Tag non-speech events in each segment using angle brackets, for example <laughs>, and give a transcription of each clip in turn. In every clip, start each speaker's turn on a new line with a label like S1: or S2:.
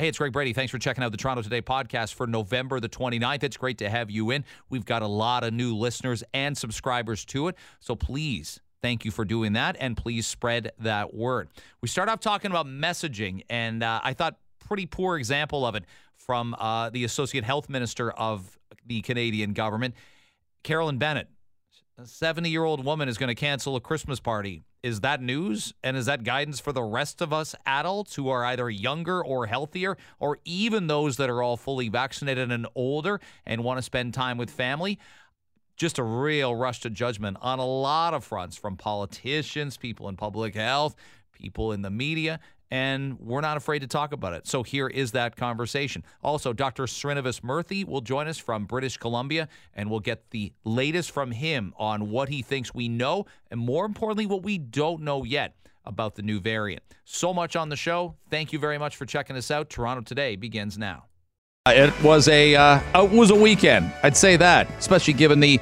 S1: Hey, it's Greg Brady. Thanks for checking out the Toronto Today podcast for November the 29th. It's great to have you in. We've got a lot of new listeners and subscribers to it. So please, thank you for doing that. And please spread that word. We start off talking about messaging, and uh, I thought pretty poor example of it from uh, the Associate Health Minister of the Canadian government, Carolyn Bennett. A 70 year old woman is going to cancel a Christmas party is that news? And is that guidance for the rest of us adults who are either younger or healthier, or even those that are all fully vaccinated and older and want to spend time with family? Just a real rush to judgment on a lot of fronts from politicians, people in public health, people in the media, and we're not afraid to talk about it. So here is that conversation. Also, Dr. Srinivas Murthy will join us from British Columbia, and we'll get the latest from him on what he thinks we know, and more importantly, what we don't know yet about the new variant. So much on the show. Thank you very much for checking us out. Toronto Today begins now. It was a uh, it was a weekend. I'd say that, especially given the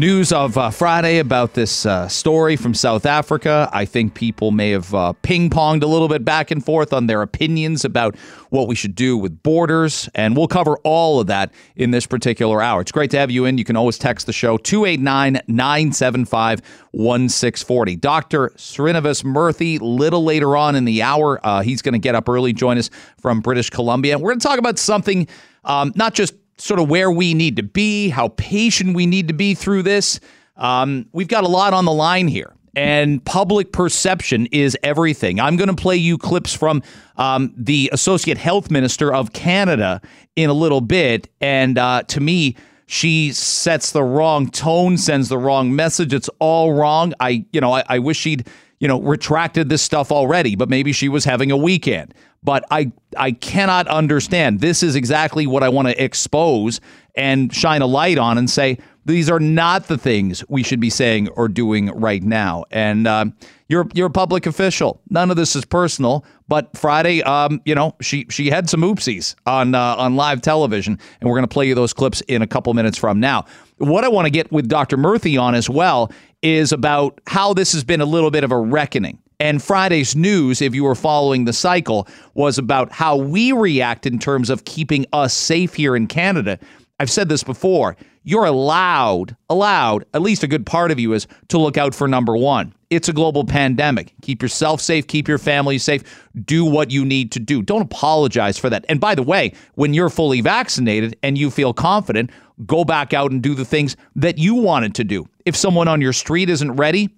S1: News of uh, Friday about this uh, story from South Africa. I think people may have uh, ping ponged a little bit back and forth on their opinions about what we should do with borders. And we'll cover all of that in this particular hour. It's great to have you in. You can always text the show 289 975 1640. Dr. Srinivas Murthy, little later on in the hour, uh, he's going to get up early, join us from British Columbia. We're going to talk about something um, not just sort of where we need to be, how patient we need to be through this. Um, we've got a lot on the line here, and public perception is everything. I'm going to play you clips from um, the Associate Health Minister of Canada in a little bit, and uh, to me, she sets the wrong tone, sends the wrong message. It's all wrong. I, you know, I, I wish she'd, you know, retracted this stuff already, but maybe she was having a weekend but I I cannot understand. This is exactly what I want to expose and shine a light on and say these are not the things we should be saying or doing right now. And uh, you're you're a public official. None of this is personal. But Friday, um, you know, she she had some oopsies on uh, on live television, and we're going to play you those clips in a couple minutes from now. What I want to get with Dr. Murthy on as well is about how this has been a little bit of a reckoning and Friday's news, if you were following the cycle, was about how we react in terms of keeping us safe here in Canada. I've said this before. You're allowed, allowed, at least a good part of you is to look out for number one. It's a global pandemic. Keep yourself safe, keep your family safe, do what you need to do. Don't apologize for that. And by the way, when you're fully vaccinated and you feel confident, go back out and do the things that you wanted to do. If someone on your street isn't ready,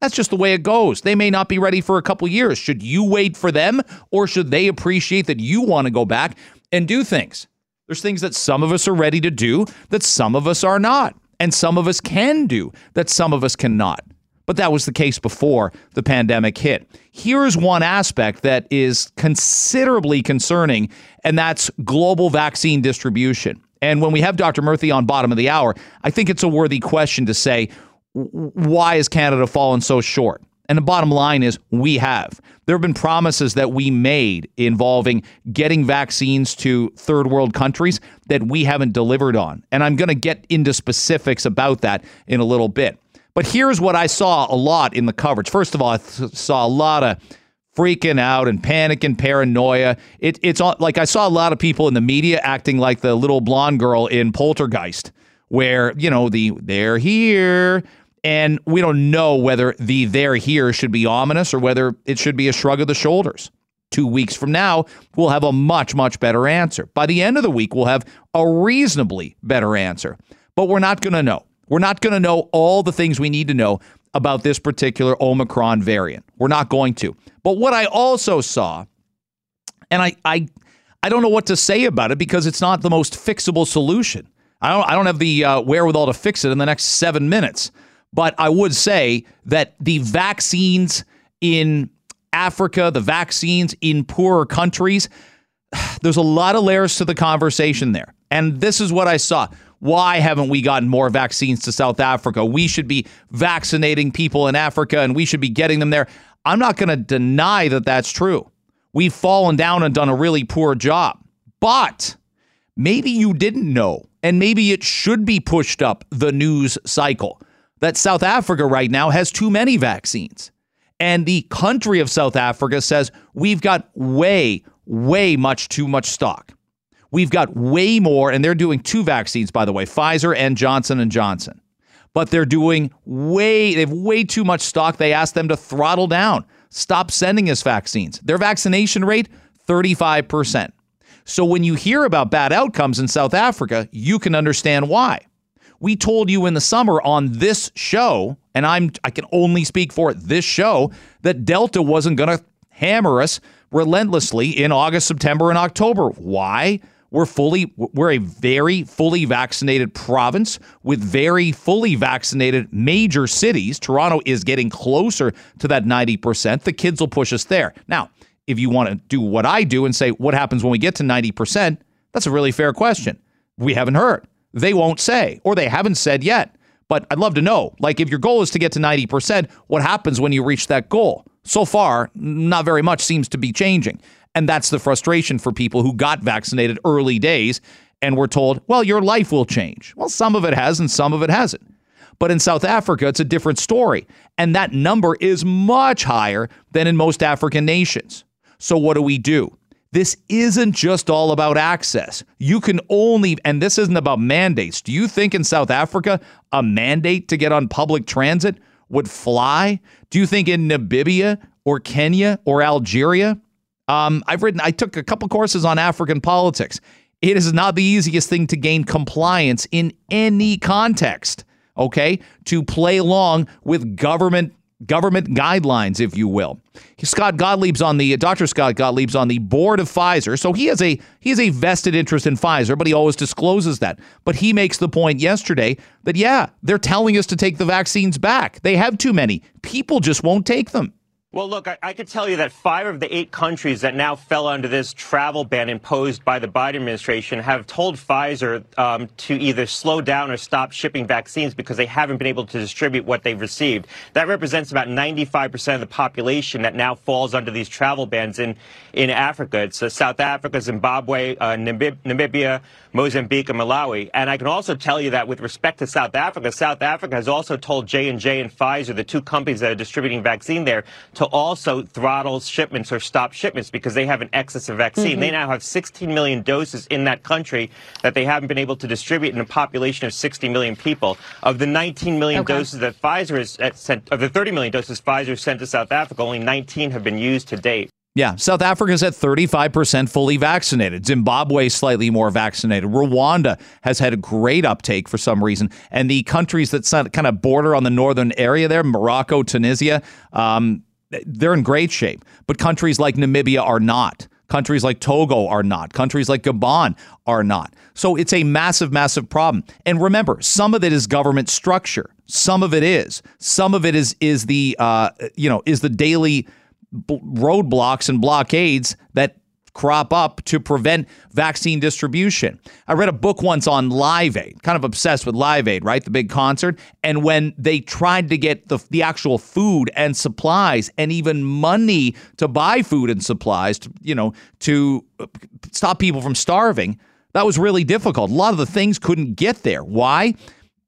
S1: that's just the way it goes. They may not be ready for a couple years. Should you wait for them or should they appreciate that you want to go back and do things? There's things that some of us are ready to do that some of us are not, and some of us can do that some of us cannot. But that was the case before the pandemic hit. Here's one aspect that is considerably concerning, and that's global vaccine distribution. And when we have Dr. Murthy on bottom of the hour, I think it's a worthy question to say why has Canada fallen so short? And the bottom line is we have. There have been promises that we made involving getting vaccines to third world countries that we haven't delivered on. And I'm going to get into specifics about that in a little bit. But here's what I saw a lot in the coverage. First of all, I th- saw a lot of freaking out and panic and paranoia. It, it's all, like I saw a lot of people in the media acting like the little blonde girl in Poltergeist, where, you know, the they're here, and we don't know whether the there here should be ominous or whether it should be a shrug of the shoulders. Two weeks from now, we'll have a much, much better answer. By the end of the week, we'll have a reasonably better answer. But we're not going to know. We're not going to know all the things we need to know about this particular Omicron variant. We're not going to. But what I also saw, and I, I, I don't know what to say about it because it's not the most fixable solution. I don't, I don't have the uh, wherewithal to fix it in the next seven minutes. But I would say that the vaccines in Africa, the vaccines in poorer countries, <sighs> there's a lot of layers to the conversation there. And this is what I saw. Why haven't we gotten more vaccines to South Africa? We should be vaccinating people in Africa and we should be getting them there. I'm not going to deny that that's true. We've fallen down and done a really poor job. But maybe you didn't know, and maybe it should be pushed up the news cycle that South Africa right now has too many vaccines. And the country of South Africa says we've got way, way much too much stock. We've got way more, and they're doing two vaccines, by the way, Pfizer and Johnson and Johnson. But they're doing way, they have way too much stock. They asked them to throttle down, stop sending us vaccines. Their vaccination rate, 35%. So when you hear about bad outcomes in South Africa, you can understand why. We told you in the summer on this show, and I'm I can only speak for this show, that Delta wasn't going to hammer us relentlessly in August, September, and October. Why? We're fully we're a very fully vaccinated province with very fully vaccinated major cities. Toronto is getting closer to that 90%. The kids will push us there. Now, if you want to do what I do and say what happens when we get to 90%, that's a really fair question. We haven't heard. They won't say or they haven't said yet. But I'd love to know. Like if your goal is to get to 90%, what happens when you reach that goal? So far, not very much seems to be changing. And that's the frustration for people who got vaccinated early days and were told, well, your life will change. Well, some of it has and some of it hasn't. But in South Africa, it's a different story. And that number is much higher than in most African nations. So, what do we do? This isn't just all about access. You can only, and this isn't about mandates. Do you think in South Africa a mandate to get on public transit would fly? Do you think in Namibia or Kenya or Algeria um, I've written, I took a couple courses on African politics. It is not the easiest thing to gain compliance in any context, okay? To play along with government government guidelines, if you will. Scott Gottlieb's on the Dr. Scott Gottlieb's on the board of Pfizer, so he has a he has a vested interest in Pfizer, but he always discloses that. But he makes the point yesterday that yeah, they're telling us to take the vaccines back. They have too many. People just won't take them.
S2: Well, look, I, I, could tell you that five of the eight countries that now fell under this travel ban imposed by the Biden administration have told Pfizer um, to either slow down or stop shipping vaccines because they haven't been able to distribute what they've received. That represents about 95% of the population that now falls under these travel bans in, in Africa. It's uh, South Africa, Zimbabwe, uh, Namib- Namibia, Mozambique, and Malawi. And I can also tell you that with respect to South Africa, South Africa has also told J&J and Pfizer, the two companies that are distributing vaccine there, to also throttle shipments or stop shipments because they have an excess of vaccine. Mm-hmm. They now have 16 million doses in that country that they haven't been able to distribute in a population of 60 million people. Of the 19 million okay. doses that Pfizer has uh, sent, of the 30 million doses Pfizer sent to South Africa, only 19 have been used to date.
S1: Yeah, South Africa's at 35% fully vaccinated. Zimbabwe slightly more vaccinated. Rwanda has had a great uptake for some reason. And the countries that kind of border on the northern area there, Morocco, Tunisia, um, they're in great shape. But countries like Namibia are not. Countries like Togo are not. Countries like Gabon are not. So it's a massive, massive problem. And remember, some of it is government structure. Some of it is. Some of it is is the uh, you know is the daily roadblocks and blockades that crop up to prevent vaccine distribution. I read a book once on Live Aid, kind of obsessed with Live Aid, right? The big concert. And when they tried to get the, the actual food and supplies and even money to buy food and supplies, to, you know, to uh, stop people from starving, that was really difficult. A lot of the things couldn't get there. Why?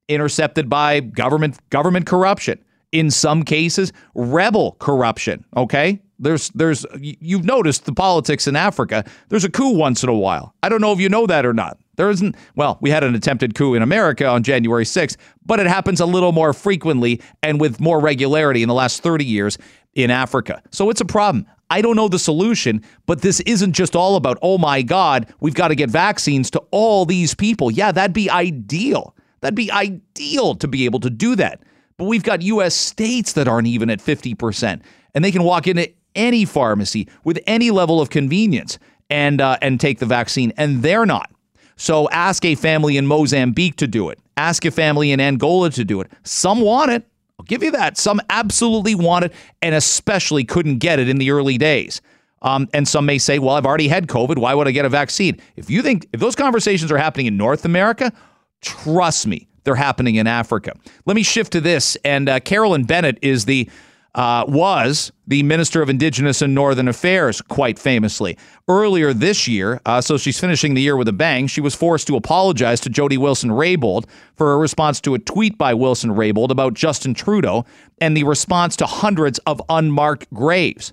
S1: Intercepted by government government corruption. In some cases, rebel corruption. Okay, there's there's you've noticed the politics in Africa. There's a coup once in a while. I don't know if you know that or not. There isn't well, we had an attempted coup in America on January 6th, but it happens a little more frequently and with more regularity in the last 30 years in Africa. So it's a problem. I don't know the solution, but this isn't just all about, oh my God, we've got to get vaccines to all these people. Yeah, that'd be ideal. That'd be ideal to be able to do that. But we've got US states that aren't even at 50%, and they can walk into any pharmacy with any level of convenience and uh, and take the vaccine, and they're not. So ask a family in Mozambique to do it. Ask a family in Angola to do it. Some want it. I'll give you that. Some absolutely want it, and especially couldn't get it in the early days. Um, and some may say, "Well, I've already had COVID. Why would I get a vaccine?" If you think if those conversations are happening in North America, trust me, they're happening in Africa. Let me shift to this. And uh, Carolyn Bennett is the uh, was the Minister of Indigenous and Northern Affairs, quite famously. Earlier this year, uh, so she's finishing the year with a bang, she was forced to apologize to Jody Wilson-Raybould for her response to a tweet by Wilson-Raybould about Justin Trudeau and the response to hundreds of unmarked graves.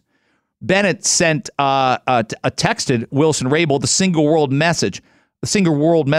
S1: Bennett sent uh, texted Wilson Raybould the single world message, the single world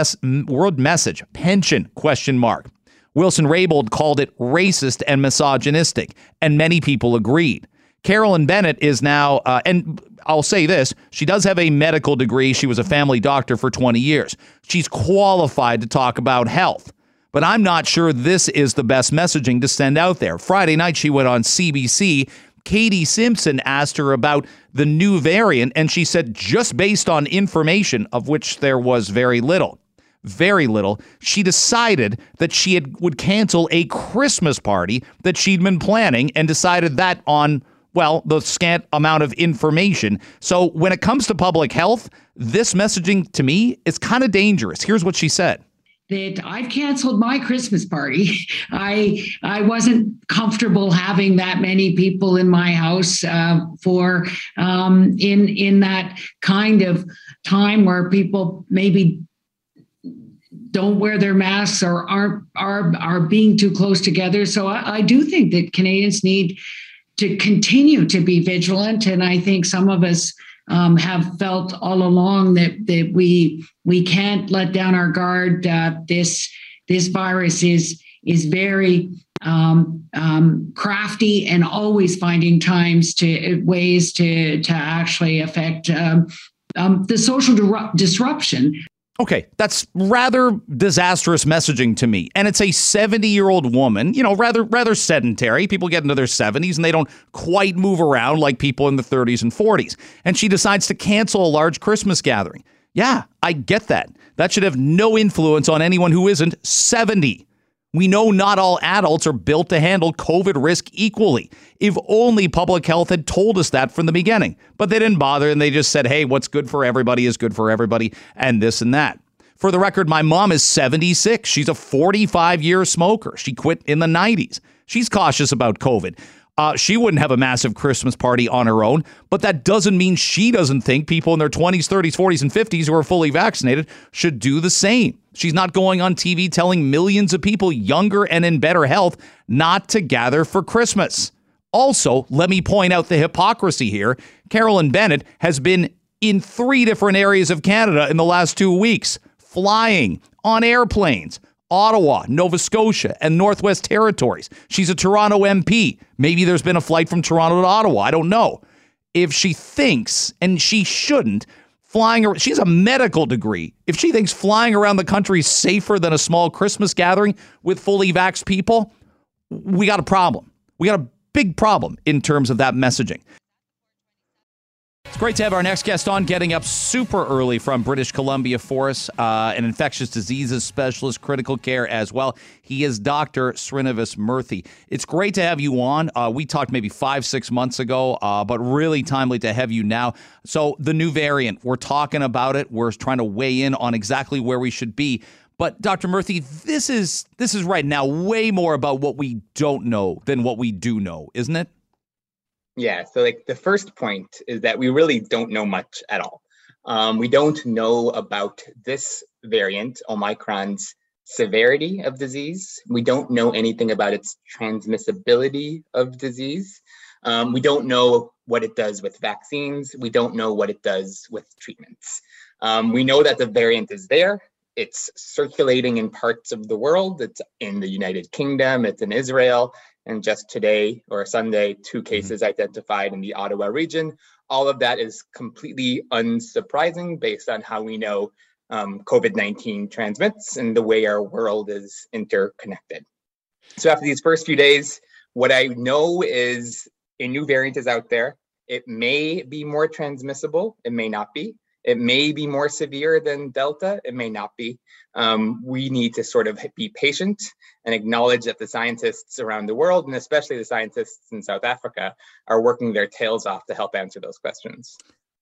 S1: world message pension question mark. Wilson Raybould called it racist and misogynistic, and many people agreed. Carolyn Bennett is now, uh, and I'll say this she does have a medical degree. She was a family doctor for 20 years. She's qualified to talk about health. But I'm not sure this is the best messaging to send out there. Friday night, she went on CBC. Katie Simpson asked her about the new variant, and she said, just based on information, of which there was very little, very little, she decided that she had, would cancel a Christmas party that she'd been planning and decided that on well, the scant amount of information. So when it comes to public health, this messaging to me is kind of dangerous. Here's what she said
S3: that I've canceled my Christmas party. <laughs> I I wasn't comfortable having that many people in my house uh, for um, in in that kind of time where people maybe don't wear their masks or aren't are are being too close together. So I, I do think that Canadians need to continue to be vigilant, and I think some of us um, have felt all along that that we we can't let down our guard. Uh, this this virus is is very um, um, crafty and always finding times to ways to to actually affect um, um, the social disruption
S1: Okay, that's rather disastrous messaging to me. And it's a 70-year-old woman, you know, rather rather sedentary. People get into their 70s and they don't quite move around like people in the 30s and 40s. And she decides to cancel a large Christmas gathering. Yeah, I get that. That should have no influence on anyone who isn't 70. We know not all adults are built to handle COVID risk equally. If only public health had told us that from the beginning. But they didn't bother and they just said, hey, what's good for everybody is good for everybody, and this and that. For the record, my mom is 76. She's a 45 year smoker. She quit in the 90s. She's cautious about COVID. Uh, she wouldn't have a massive Christmas party on her own, but that doesn't mean she doesn't think people in their 20s, 30s, 40s, and 50s who are fully vaccinated should do the same. She's not going on TV telling millions of people younger and in better health not to gather for Christmas. Also, let me point out the hypocrisy here. Carolyn Bennett has been in three different areas of Canada in the last two weeks, flying on airplanes. Ottawa, Nova Scotia, and Northwest Territories. She's a Toronto MP. Maybe there's been a flight from Toronto to Ottawa. I don't know. If she thinks, and she shouldn't, flying, around, she's a medical degree. If she thinks flying around the country is safer than a small Christmas gathering with fully vaxxed people, we got a problem. We got a big problem in terms of that messaging. It's great to have our next guest on, getting up super early from British Columbia for us, uh, an infectious diseases specialist, critical care as well. He is Dr. Srinivas Murthy. It's great to have you on. Uh, we talked maybe five, six months ago, uh, but really timely to have you now. So, the new variant, we're talking about it. We're trying to weigh in on exactly where we should be. But Dr. Murthy, this is this is right now way more about what we don't know than what we do know, isn't it?
S4: Yeah. So, like, the first point is that we really don't know much at all. Um, we don't know about this variant, Omicron's severity of disease. We don't know anything about its transmissibility of disease. Um, we don't know what it does with vaccines. We don't know what it does with treatments. Um, we know that the variant is there. It's circulating in parts of the world. It's in the United Kingdom, it's in Israel, and just today or Sunday, two mm-hmm. cases identified in the Ottawa region. All of that is completely unsurprising based on how we know um, COVID 19 transmits and the way our world is interconnected. So, after these first few days, what I know is a new variant is out there. It may be more transmissible, it may not be. It may be more severe than Delta, it may not be. Um, we need to sort of be patient and acknowledge that the scientists around the world, and especially the scientists in South Africa, are working their tails off to help answer those questions.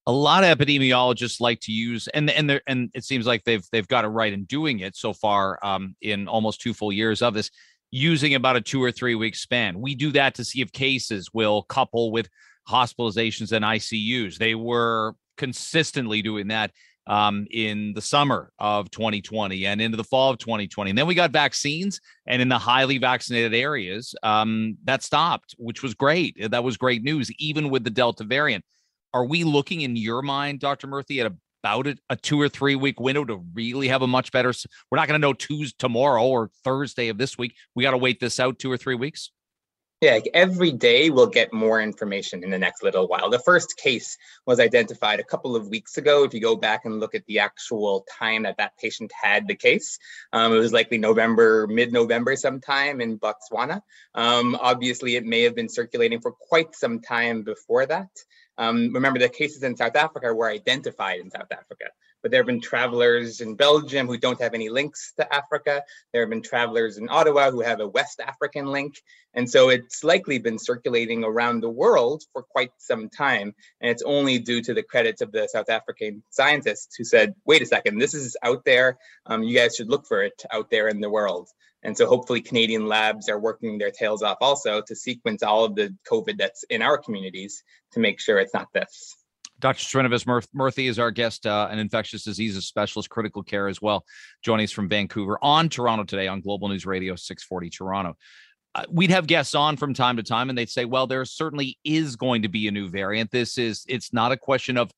S1: A lot of epidemiologists like to use, and and and it seems like they've they've got it right in doing it so far um, in almost two full years of this, using about a two or three week span. We do that to see if cases will couple with hospitalizations and ICUs. They were consistently doing that um, in the summer of 2020 and into the fall of 2020. And then we got vaccines, and in the highly vaccinated areas, um, that stopped, which was great. That was great news, even with the Delta variant. are we looking in your mind, Dr. Murthy, at about a, a two or three week window to really have a much better? We're not going to know Tuesday tomorrow or Thursday of this week. We got to wait this out two or three weeks.
S4: Yeah, like every day we'll get more information in the next little while. The first case was identified a couple of weeks ago. If you go back and look at the actual time that that patient had the case, um, it was likely November, mid-November sometime in Botswana. Um, obviously, it may have been circulating for quite some time before that. Um, remember, the cases in South Africa were identified in South Africa but there have been travelers in Belgium who don't have any links to Africa. There have been travelers in Ottawa who have a West African link. And so it's likely been circulating around the world for quite some time. And it's only due to the credits of the South African scientists who said, wait a second, this is out there. Um, you guys should look for it out there in the world. And so hopefully Canadian labs are working their tails off also to sequence all of the COVID that's in our communities to make sure it's not this.
S1: Dr. Srinivas Murthy is our guest, uh, an infectious diseases specialist, critical care as well, joining us from Vancouver on Toronto today on Global News Radio 640 Toronto. Uh, we'd have guests on from time to time and they'd say, well, there certainly is going to be a new variant. This is, it's not a question of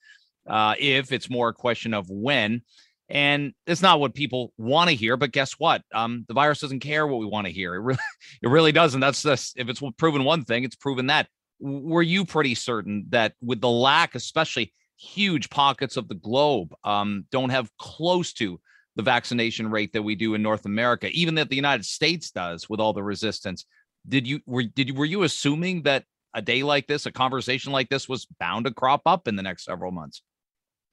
S1: uh, if, it's more a question of when. And it's not what people want to hear, but guess what? Um, the virus doesn't care what we want to hear. It really, <laughs> it really doesn't. That's this. If it's proven one thing, it's proven that were you pretty certain that with the lack, especially huge pockets of the globe, um, don't have close to the vaccination rate that we do in North America, even that the United States does with all the resistance? Did you were did you were you assuming that a day like this, a conversation like this, was bound to crop up in the next several months?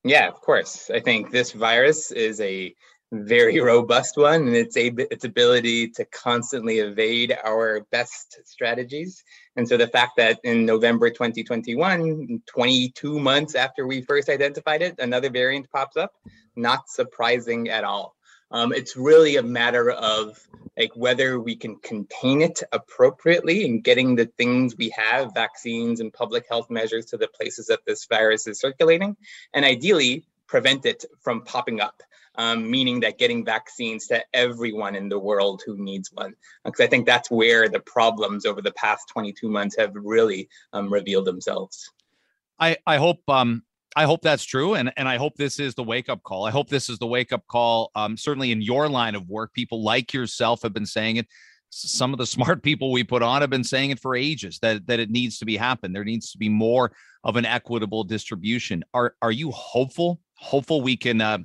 S4: Yeah, of course. I think this virus is a very robust one and its a, its ability to constantly evade our best strategies. And so the fact that in november 2021 22 months after we first identified it another variant pops up not surprising at all. Um, it's really a matter of like whether we can contain it appropriately and getting the things we have vaccines and public health measures to the places that this virus is circulating and ideally prevent it from popping up um, meaning that getting vaccines to everyone in the world who needs one. Because I think that's where the problems over the past 22 months have really um, revealed themselves.
S1: I, I hope um, I hope that's true, and and I hope this is the wake up call. I hope this is the wake up call. Um, certainly in your line of work, people like yourself have been saying it. Some of the <laughs> smart people we put on have been saying it for ages that that it needs to be happen. There needs to be more of an equitable distribution. Are are you hopeful? Hopeful we can uh,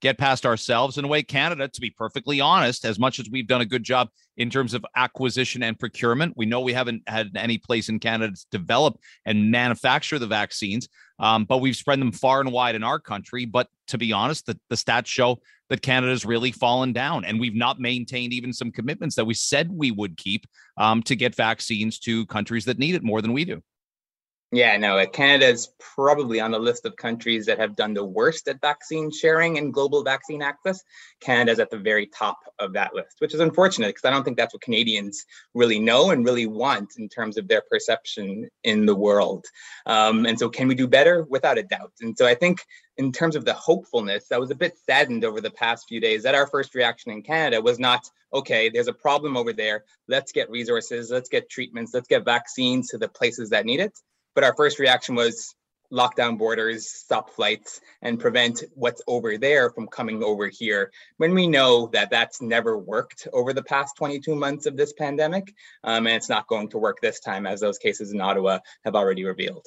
S1: get past ourselves in a way. Canada to be perfectly honest as much as we've done a good job in terms of acquisition and procurement we know we haven't had any place in canada to develop and manufacture the vaccines um, but we've spread them far and wide in our country. But to be honest the, the stats show that canada's really fallen down and we've not maintained even some commitments that we said we would keep um, to get vaccines to countries that need it more than we do
S4: yeah, no, uh, Canada is probably on the list of countries that have done the worst at vaccine sharing and global vaccine access. Canada's at the very top of that list, which is unfortunate because I don't think that's what Canadians really know and really want in terms of their perception in the world. Um, and so, can we do better? Without a doubt. And so, I think in terms of the hopefulness, I was a bit saddened over the past few days that our first reaction in Canada was not, okay, there's a problem over there. Let's get resources, let's get treatments, let's get vaccines to the places that need it but our first reaction was lock down borders, stop flights, and prevent what's over there from coming over here. When we know that that's never worked over the past 22 months of this pandemic, um, and it's not going to work this time, as those cases in Ottawa have already revealed.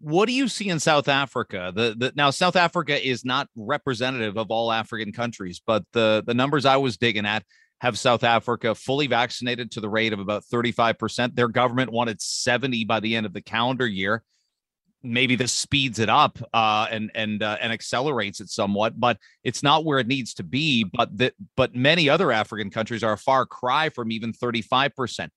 S1: What do you see in South Africa? The, the now South Africa is not representative of all African countries, but the the numbers I was digging at have South Africa fully vaccinated to the rate of about 35%. Their government wanted 70 by the end of the calendar year. Maybe this speeds it up uh, and and uh, and accelerates it somewhat, but it's not where it needs to be. But that but many other African countries are a far cry from even 35%.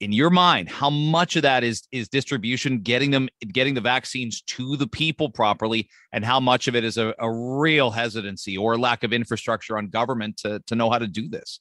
S1: In your mind, how much of that is is distribution, getting them getting the vaccines to the people properly, and how much of it is a, a real hesitancy or lack of infrastructure on government to to know how to do this?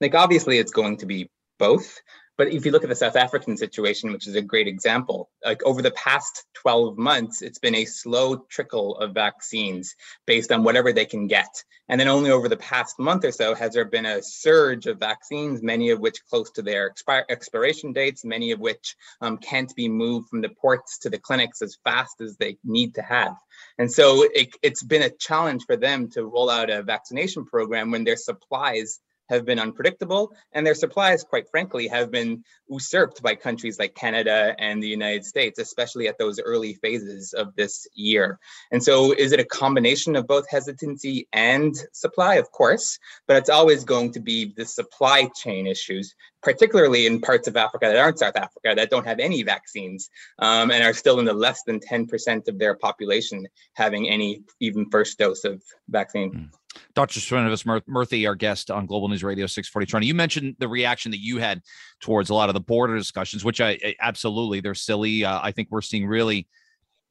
S4: Like obviously it's going to be both But if you look at the South African situation, which is a great example, like over the past 12 months, it's been a slow trickle of vaccines based on whatever they can get. And then only over the past month or so has there been a surge of vaccines, many of which close to their expir- expiration dates, many of which um, can't be moved from the ports to the clinics as fast as they need to have. And so it, it's been a challenge for them to roll out a vaccination program when their supplies have been unpredictable, and their supplies, quite frankly, have been usurped by countries like Canada and the United States, especially at those early phases of this year. And so, is it a combination of both hesitancy and supply? Of course, but it's always going to be the supply chain issues, particularly in parts of Africa that aren't South Africa, that don't have any vaccines um, and are still in the less than 10% of their population having any even first dose of vaccine. Mm.
S1: Dr. Srinivas Murthy, our guest on Global News Radio 640 Toronto. You mentioned the reaction that you had towards a lot of the border discussions, which I, absolutely they're silly. Uh, I think we're seeing really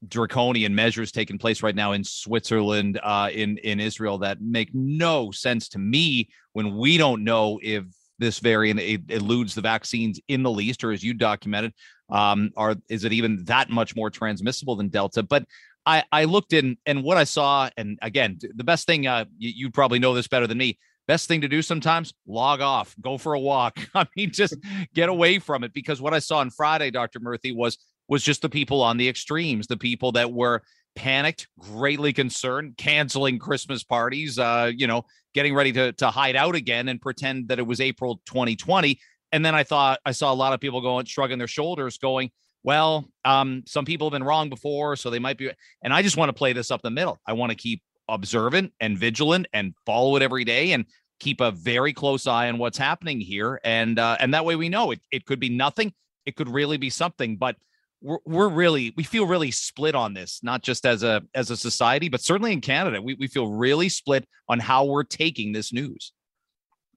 S1: draconian measures taking place right now in Switzerland, uh, in in Israel that make no sense to me when we don't know if this variant eludes the vaccines in the least, or as you documented, um, are is it even that much more transmissible than Delta? But I, I looked in and what I saw, and again, the best thing uh, you, you probably know this better than me. Best thing to do sometimes, log off, go for a walk. <laughs> I mean, just get away from it because what I saw on Friday, Dr. Murthy, was was just the people on the extremes, the people that were panicked, greatly concerned, canceling Christmas parties, uh, you know, getting ready to to hide out again and pretend that it was April 2020. And then I thought I saw a lot of people going shrugging their shoulders, going, well, um, some people have been wrong before, so they might be. And I just want to play this up the middle. I want to keep observant and vigilant and follow it every day and keep a very close eye on what's happening here. And uh, and that way we know it. It could be nothing. It could really be something. But we're we're really we feel really split on this, not just as a as a society, but certainly in Canada, we we feel really split on how we're taking this news.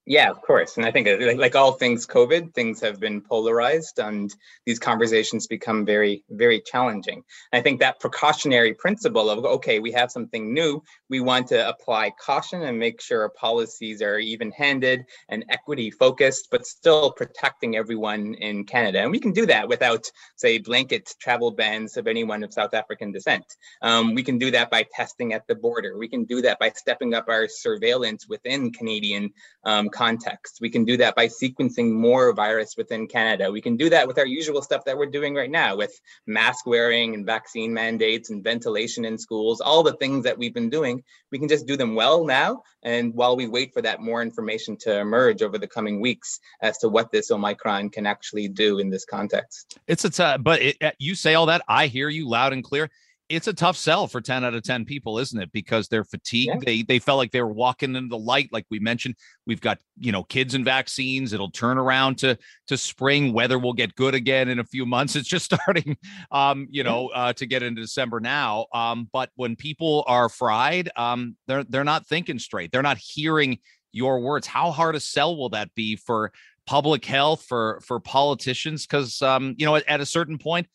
S4: Yeah, of course. And I think like, like all things COVID, things have been polarized and these conversations become very, very challenging. And I think that precautionary principle of, okay, we have something new, we want to apply caution and make sure our policies are even handed and equity focused, but still protecting everyone in Canada. And we can do that without, say, blanket travel bans of anyone of South African descent. Um, we can do that by testing at the border. We can do that by stepping up our surveillance within Canadian um, context. We can do that by sequencing more virus within Canada. We can do that with our usual stuff that we're doing right now with mask wearing and vaccine mandates and ventilation in schools, all the things that we've been doing. We can just do them well now. And while we wait for that more information to emerge over the coming weeks as to what this Omicron can actually do in this context.
S1: It's a, t- but it, uh, you say all that. I hear you loud and clear it's a tough sell for 10 out of 10 people isn't it? Because they're fatigued yeah. they they felt like they were walking into the light like we mentioned we've got you know kids and vaccines it'll turn around to to spring weather will get good again in a few months <laughs> it's just starting um you know uh, to get into december now um but when people are fried um they're they're not thinking straight they're not hearing your words. How hard a sell will that be for public health for for politicians? Because um you know at, at a certain point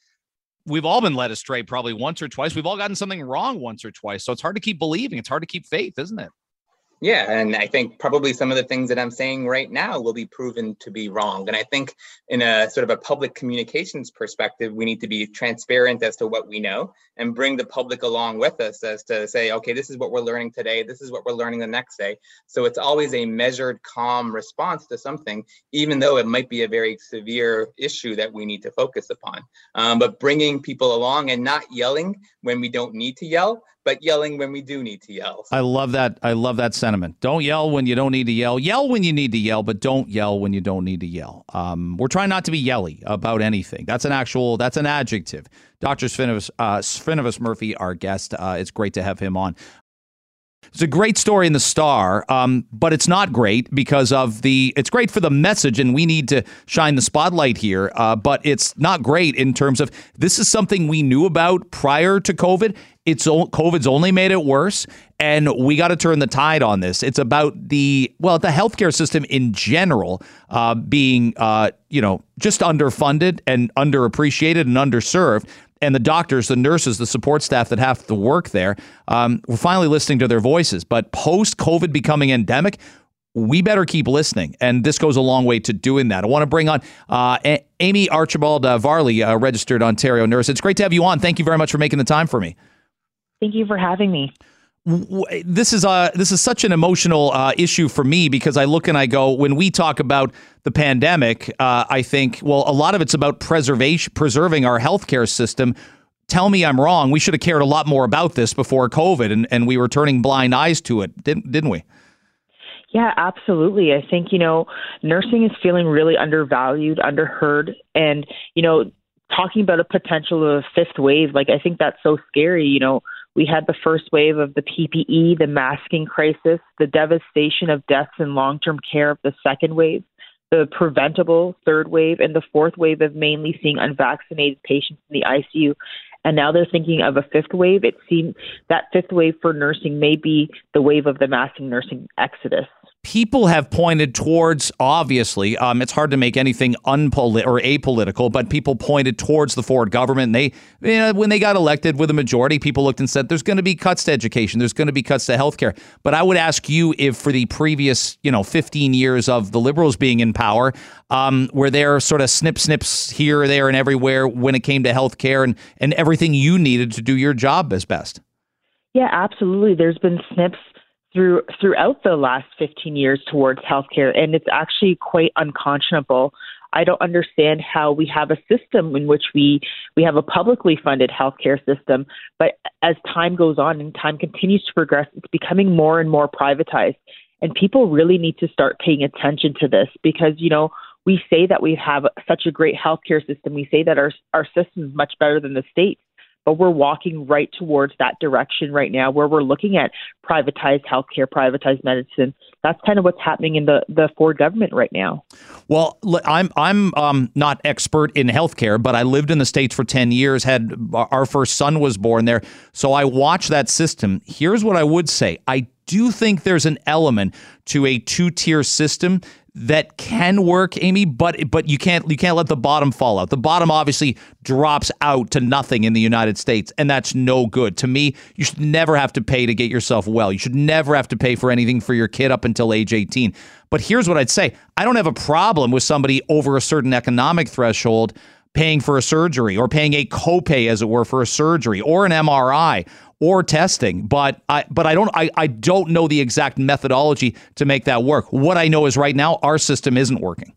S1: we've all been led astray probably once or twice. We've all gotten something wrong once or twice. So it's hard to keep believing. It's hard to keep faith, isn't it?
S4: Yeah, and I think probably some of the things that I'm saying right now will be proven to be wrong. And I think, in a sort of a public communications perspective, we need to be transparent as to what we know and bring the public along with us as to say, okay, this is what we're learning today, this is what we're learning the next day. So it's always a measured, calm response to something, even though it might be a very severe issue that we need to focus upon. Um, but bringing people along and not yelling when we don't need to yell, but yelling when we do need to yell.
S1: I love that. I love that sentiment. Don't yell when you don't need to yell. Yell when you need to yell, but don't yell when you don't need to yell. Um, we're trying not to be yelly about anything. That's an actual. That's an adjective. Dr. Srinivas, uh, Murthy, our guest. Uh, it's great to have him on. It's a great story in the Star, um, but it's not great because of the. It's great for the message, and we need to shine the spotlight here. Uh, but it's not great in terms of this is something we knew about prior to COVID, it's COVID's only made it worse, and we got to turn the tide on this. It's about the well, the healthcare system in general uh, being uh, you know just underfunded and underappreciated and underserved. And the doctors, the nurses, the support staff that have to work there, um, we're finally listening to their voices. But post COVID becoming endemic, we better keep listening. And this goes a long way to doing that. I want to bring on uh, a- Amy Archibald uh, Varley, a registered Ontario nurse. It's great to have you on. Thank you very much for making the time for me.
S5: Thank you for having me.
S1: This is uh, this is such an emotional uh, issue for me because I look and I go when we talk about the pandemic, uh, I think well a lot of it's about preservation, preserving our healthcare system. Tell me I'm wrong. We should have cared a lot more about this before COVID, and, and we were turning blind eyes to it, didn't didn't we?
S5: Yeah, absolutely. I think, you know, nursing is feeling really undervalued, underheard, and, you know, talking about a potential of a fifth wave, like I think that's so scary. You know, we had the first wave of the PPE, the masking crisis, the devastation of deaths in long term care of the second wave, the preventable third wave, and the fourth wave of mainly seeing unvaccinated patients in the ICU. And now they're thinking of a fifth wave. It seems that fifth wave for nursing may be the wave of the masking nursing exodus
S1: people have pointed towards obviously um, it's hard to make anything unpolit or apolitical but people pointed towards the ford government. They you know, when they got elected with a majority people looked and said there's going to be cuts to education. There's going to be cuts to healthcare. But i would ask you if for the previous you know 15 years of the liberals being in power um, were there sort of snip snips here there and everywhere when it came to healthcare and and everything you needed to do your job as best?
S5: Yeah absolutely. There's been snips through throughout the last 15 years towards healthcare, and it's actually quite unconscionable. I don't understand how we have a system in which we we have a publicly funded healthcare system, but as time goes on and time continues to progress, it's becoming more and more privatized. And people really need to start paying attention to this because you know we say that we have such a great healthcare system. We say that our our system is much better than the state but we're walking right towards that direction right now where we're looking at privatized healthcare, privatized medicine. That's kind of what's happening in the, the Ford government right now.
S1: Well, I'm I'm um, not expert in healthcare, but I lived in the states for ten years. Had our first son was born there, so I watched that system. Here's what I would say: I do think there's an element to a two tier system that can work, Amy, but but you can't you can't let the bottom fall out. The bottom obviously drops out to nothing in the United States, and that's no good. To me, you should never have to pay to get yourself well. You should never have to pay for anything for your kid up until age 18. But here's what I'd say. I don't have a problem with somebody over a certain economic threshold paying for a surgery or paying a copay as it were for a surgery or an MRI or testing. But I but I don't I, I don't know the exact methodology to make that work. What I know is right now our system isn't working.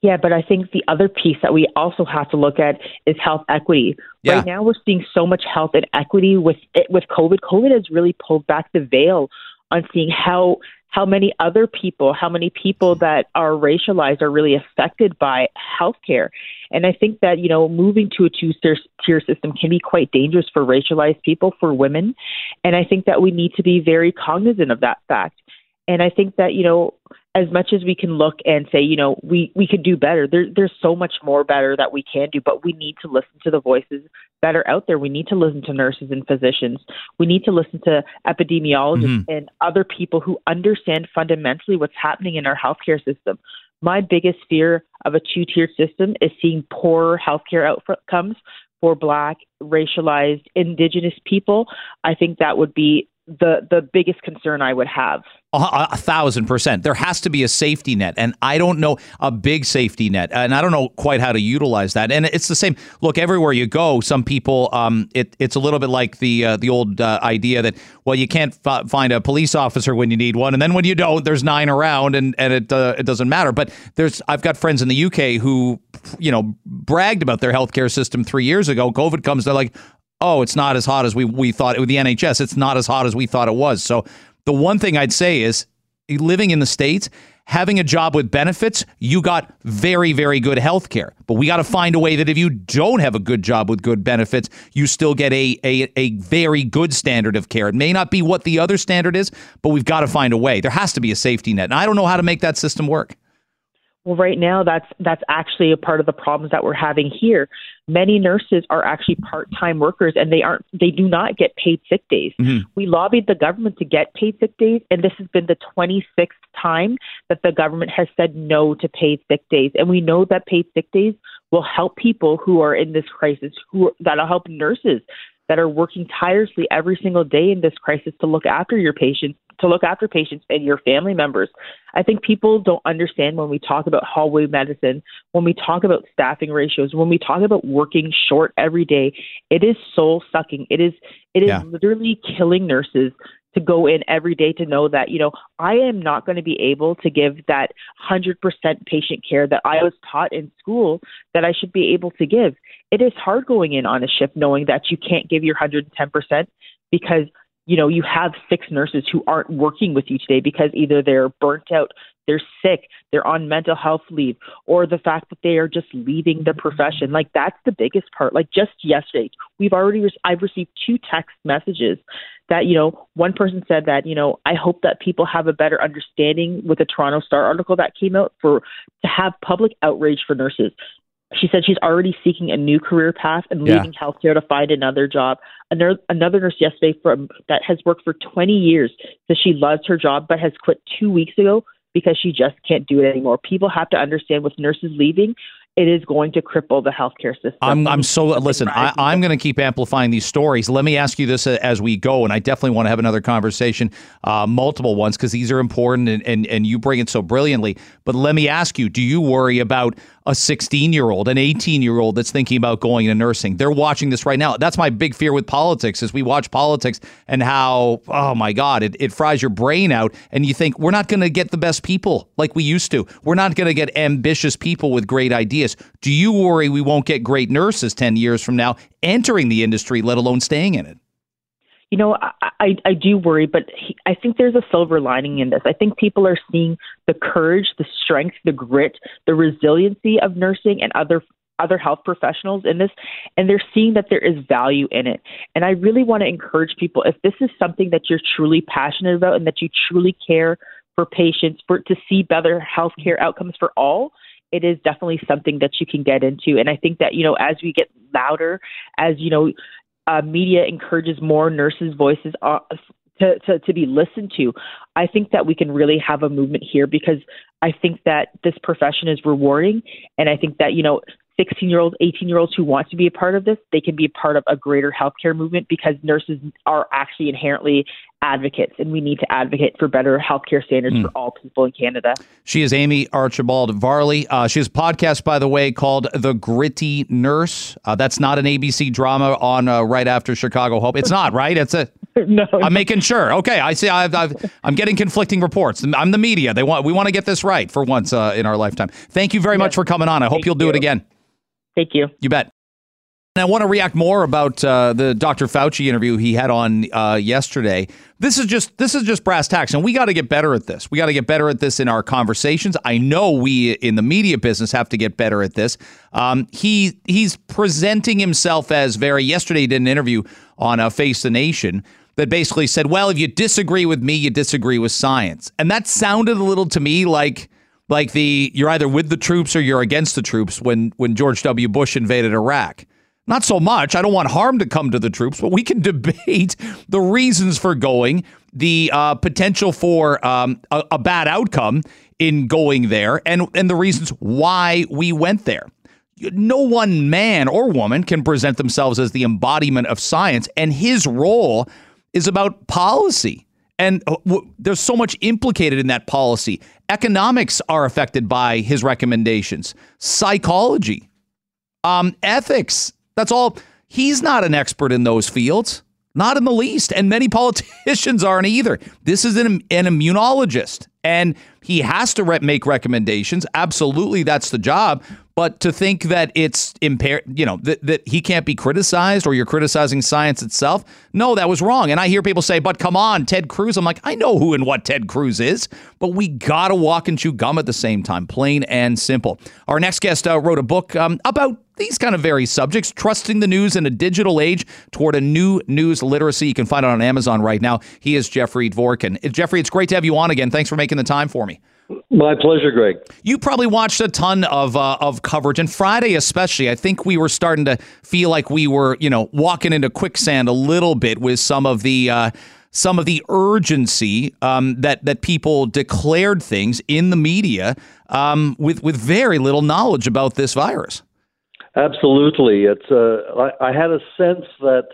S5: Yeah, but I think the other piece that we also have to look at is health equity. Yeah. Right now, we're seeing so much health inequity with with COVID. COVID has really pulled back the veil on seeing how how many other people, how many people that are racialized are really affected by healthcare. And I think that, you know, moving to a two tier system can be quite dangerous for racialized people, for women. And I think that we need to be very cognizant of that fact. And I think that, you know, as much as we can look and say, you know, we, we could do better, there, there's so much more better that we can do, but we need to listen to the voices that are out there. We need to listen to nurses and physicians. We need to listen to epidemiologists mm-hmm. and other people who understand fundamentally what's happening in our healthcare system. My biggest fear of a two tiered system is seeing poorer healthcare outcomes for Black, racialized, Indigenous people. I think that would be the the biggest concern I would have.
S1: A, a, thousand percent. There has to be a safety net, and I don't know a big safety net, and I don't know quite how to utilize that. And it's the same. Look, everywhere you go, some people, um, it, it's a little bit like the uh, the old uh, idea that well, you can't f- find a police officer when you need one, and then when you don't, there's nine around, and and it uh, it doesn't matter. But there's I've got friends in the UK who, you know, bragged about their healthcare system three years ago. COVID comes, they're like, oh, it's not as hot as we we thought. With the NHS, it's not as hot as we thought it was. So the one thing I'd say is living in the States, having a job with benefits, you got very, very good health care. But we got to find a way that if you don't have a good job with good benefits, you still get a, a, a very good standard of care. It may not be what the other standard is, but we've got to find a way. There has to be a safety net. And I don't know how to make that system work.
S5: Well, right now, that's that's actually a part of the problems that we're having here. Many nurses are actually part-time workers, and they aren't. They do not get paid sick days. Mm-hmm. We lobbied the government to get paid sick days, and this has been the 26th time that the government has said no to paid sick days. And we know that paid sick days will help people who are in this crisis. Who that'll help nurses that are working tirelessly every single day in this crisis to look after your patients to look after patients and your family members. I think people don't understand when we talk about hallway medicine, when we talk about staffing ratios, when we talk about working short every day, it is soul sucking. It is it is yeah. literally killing nurses to go in every day to know that, you know, I am not going to be able to give that 100% patient care that I was taught in school that I should be able to give. It is hard going in on a shift knowing that you can't give your 110% because you know you have six nurses who aren't working with you today because either they're burnt out they're sick they're on mental health leave or the fact that they are just leaving the profession. Like that's the biggest part. Like just yesterday we've already re- i've received two text messages that you know one person said that you know i hope that people have a better understanding with the toronto star article that came out for to have public outrage for nurses she said she's already seeking a new career path and leaving yeah. healthcare to find another job. Another, another nurse yesterday from that has worked for 20 years says she loves her job but has quit two weeks ago because she just can't do it anymore. People have to understand with nurses leaving, it is going to cripple the healthcare system.
S1: I'm, I'm so listen. I, I'm going to keep amplifying these stories. Let me ask you this as we go, and I definitely want to have another conversation, uh, multiple ones, because these are important, and, and and you bring it so brilliantly. But let me ask you: Do you worry about a 16 year old, an 18 year old that's thinking about going into nursing. They're watching this right now. That's my big fear with politics is we watch politics and how, oh my God, it, it fries your brain out. And you think we're not going to get the best people like we used to. We're not going to get ambitious people with great ideas. Do you worry we won't get great nurses 10 years from now entering the industry, let alone staying in it?
S5: You know, I, I, I do worry, but he, I think there's a silver lining in this. I think people are seeing the courage, the strength, the grit, the resiliency of nursing and other other health professionals in this, and they're seeing that there is value in it. And I really want to encourage people if this is something that you're truly passionate about and that you truly care for patients, for to see better healthcare outcomes for all, it is definitely something that you can get into. And I think that, you know, as we get louder, as, you know, uh, media encourages more nurses' voices uh, to, to, to be listened to, I think that we can really have a movement here because I think that this profession is rewarding. And I think that, you know, 16 year olds, 18 year olds who want to be a part of this, they can be a part of a greater healthcare movement because nurses are actually inherently advocates and we need to advocate for better healthcare standards mm. for all people in Canada.
S1: She is Amie Archibald Varley. Uh, she has a podcast, by the way, called The Gritty Nurse. Uh, that's not an ABC drama on uh, right after Chicago Hope. It's not, right? It's a. <laughs> no, I'm making sure. Okay, I see. I've, i am getting conflicting reports. I'm the media. They want. We want to get this right for once uh, in our lifetime. Thank you very yes. much for coming on. I hope Thank you'll do you. it again.
S5: Thank you.
S1: You bet. And I want to react more about uh, the Dr. Fauci interview he had on uh, yesterday. This is just this is just brass tacks, and we got to get better at this. We got to get better at this in our conversations. I know we in the media business have to get better at this. Um, he he's presenting himself as very. Yesterday, he did an interview on uh, Face the Nation that basically said, "Well, if you disagree with me, you disagree with science," and that sounded a little to me like like the you're either with the troops or you're against the troops when when George W. Bush invaded Iraq. Not so much. I don't want harm to come to the troops, but we can <laughs> debate the reasons for going, the uh, potential for um, a, a bad outcome in going there, and and the reasons why we went there. No one man or woman can present themselves as the embodiment of science, and his role is about policy. And uh, there's so much implicated in that policy. Economics are affected by his recommendations, psychology, um, ethics. That's all. He's not an expert in those fields, not in the least. And many <laughs> politicians aren't either. This is an, an immunologist, and he has to re- make recommendations. Absolutely, that's the job. But to think that it's impaired, you know, that, that he can't be criticized or you're criticizing science itself, no, that was wrong. And I hear people say, but come on, Ted Cruz. I'm like, I know who and what Ted Cruz is, but we got to walk and chew gum at the same time, plain and simple. Our next guest uh, wrote a book um, about these kind of very subjects, trusting the news in a digital age toward a new news literacy. You can find it on Amazon right now. He is Jeffrey Dvorkin. Jeffrey, it's great to have you on again. Thanks for making the time for me.
S6: My pleasure, Greg.
S1: You probably watched a ton of uh, of coverage, and Friday especially. I think we were starting to feel like we were, you know, walking into quicksand a little bit with some of the uh, some of the urgency um, that that people declared things in the media um, with with very little knowledge about this virus.
S6: Absolutely, it's. Uh, I, I had a sense that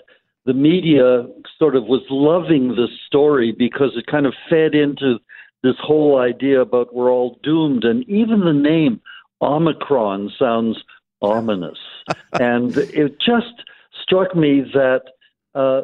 S6: the media sort of was loving this story because it kind of fed into this whole idea about we're all doomed. And even the name Omicron sounds ominous. <laughs> and it just struck me that uh,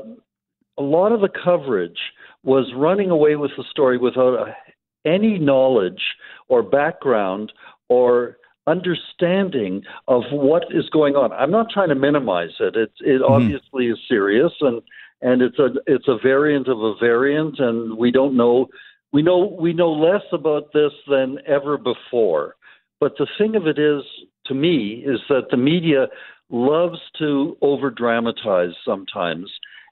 S6: a lot of the coverage was running away with the story without a, any knowledge or background or understanding of what is going on. I'm not trying to minimize it. It, it mm-hmm. obviously is serious and and it's a it's a variant of a variant and we don't know we know we know less about this than ever before. But the thing of it is to me is that the media loves to over dramatize sometimes.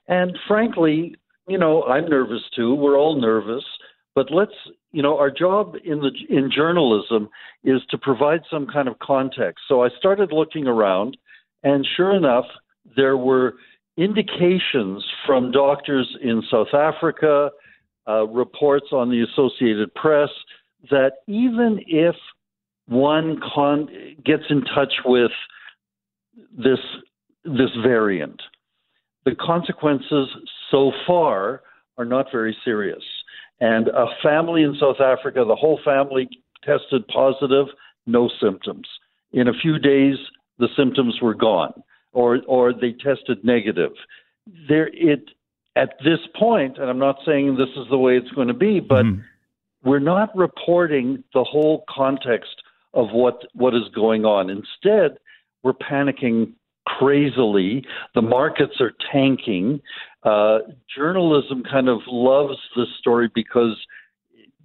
S6: And frankly, you know, I'm nervous too. We're all nervous. But let's, you know, our job in the in journalism is to provide some kind of context. So I started looking around, and sure enough, there were indications from doctors in South Africa, uh, reports on the Associated Press that even if one con- gets in touch with this this variant, the consequences so far are not very serious. And a family in South Africa, the whole family tested positive, no symptoms. In a few days, the symptoms were gone, or or they tested negative. There, it at this point, and I'm not saying this is the way it's going to be, but mm. we're not reporting the whole context of what what is going on. Instead, we're panicking crazily. The markets are tanking. Uh, journalism kind of loves this story because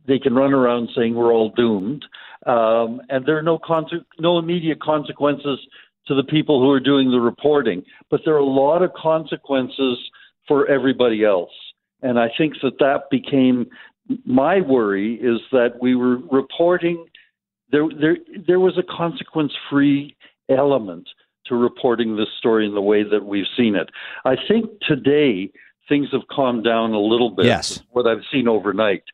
S6: they can run around saying we're all doomed, um, and there are no no immediate consequences to the people who are doing the reporting, but there are a lot of consequences for everybody else. And I think that that became my worry is that we were reporting there there there was a consequence free element to reporting this story in the way that we've seen it. I think today things have calmed down a little bit.
S1: Yes.
S6: What I've seen overnight,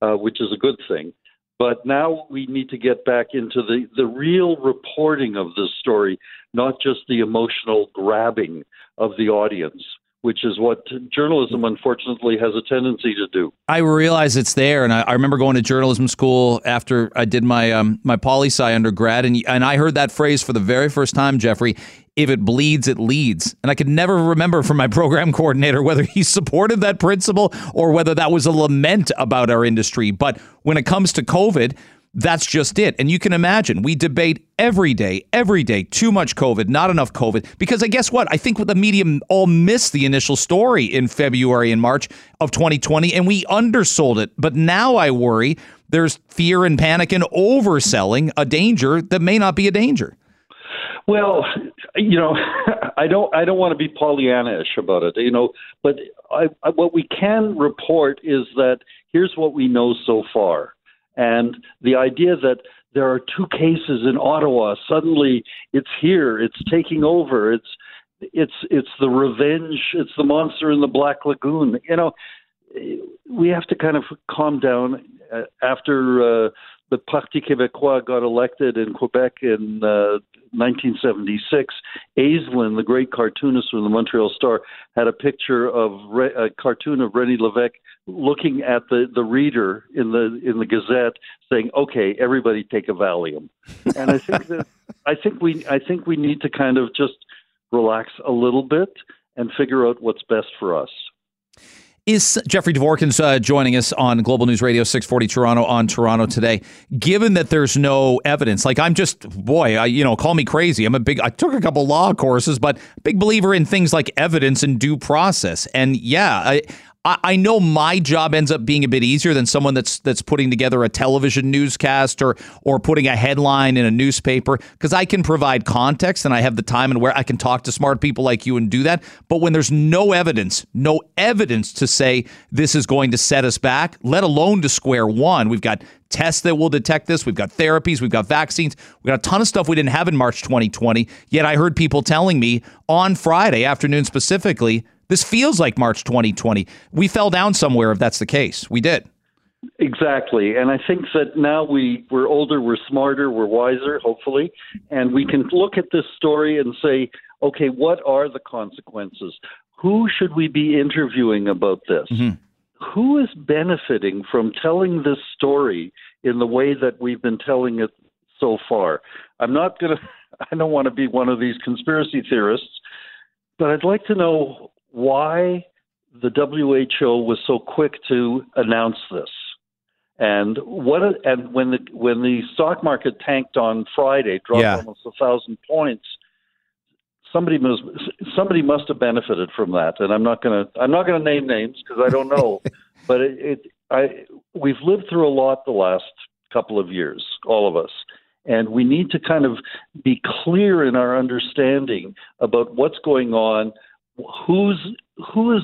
S6: uh, which is a good thing. But now we need to get back into the, the real reporting of this story, not just the emotional grabbing of the audience which is what journalism unfortunately has a tendency to do.
S1: I realize it's there, and I, I remember going to journalism school after I did my um, my poli sci undergrad, and and I heard that phrase for the very first time, Jeffrey. If it bleeds, it leads. And I could never remember from my <laughs> program coordinator whether he supported that principle or whether that was a lament about our industry. But when it comes to COVID, that's just it. And you can imagine we debate every day, every day, too much COVID, not enough COVID. Because I guess what? I think the media all missed the initial story in February and March of 2020 and we undersold it. But now I worry there's fear and panic and overselling a danger that may not be a danger.
S6: Well, you know, <laughs> I don't I don't want to be Pollyanna-ish about it, you know, but I, I, what we can report is that here's what we know so far and the idea that there are two cases in Ottawa, suddenly it's here, it's taking over, it's it's it's the revenge, it's the monster in the Black Lagoon. You know, we have to kind of calm down uh, after uh, the Parti Québécois got elected in Quebec in uh, 1976. Aislin, the great cartoonist from the Montreal Star, had a picture of Re- a cartoon of René Lévesque looking at the, the reader in the in the Gazette, saying, "Okay, everybody take a Valium." And I think that <laughs> I think we I think we need to kind of just relax a little bit and figure out what's best for us.
S1: Is Jeffrey Dvorkin's uh, joining us on Global News Radio 640 Toronto on Toronto today? Given that there's no evidence, like I'm just boy, I, you know, call me crazy. I'm a big. I took a couple law courses, but big believer in things like evidence and due process. And yeah, I, I know my job ends up being a bit easier than someone that's that's putting together a television newscast or or putting a headline in a newspaper because I can provide context and I have the time and where I can talk to smart people like you and do that. But when there's no evidence, no evidence to say this is going to set us back, let alone to square one, we've got tests that will detect this. We've got therapies. We've got vaccines. We've got a ton of stuff we didn't have in March 2020. Yet I heard people telling me on Friday afternoon specifically this feels like March 2020. We fell down somewhere if that's the case. We did.
S6: Exactly. And I think that now we, we're older, we're smarter, we're wiser, hopefully, and we can look at this story and say, okay, what are the consequences? who should we be interviewing about this?
S1: Mhm.
S6: Who is benefiting from telling this story in the way that we've been telling it so far? I'm not going <laughs> to, I don't want to be one of these conspiracy theorists, but I'd like to know why the WHO was so quick to announce this. And what? And when the when the stock market tanked on Friday, dropped
S1: Yeah.
S6: almost a thousand points, somebody must somebody must have benefited from that. And I'm not gonna I'm not gonna name names because I don't know. <laughs> but it, it I we've lived through a lot the last couple of years, all of us, and we need to kind of be clear in our understanding about what's going on, who's who is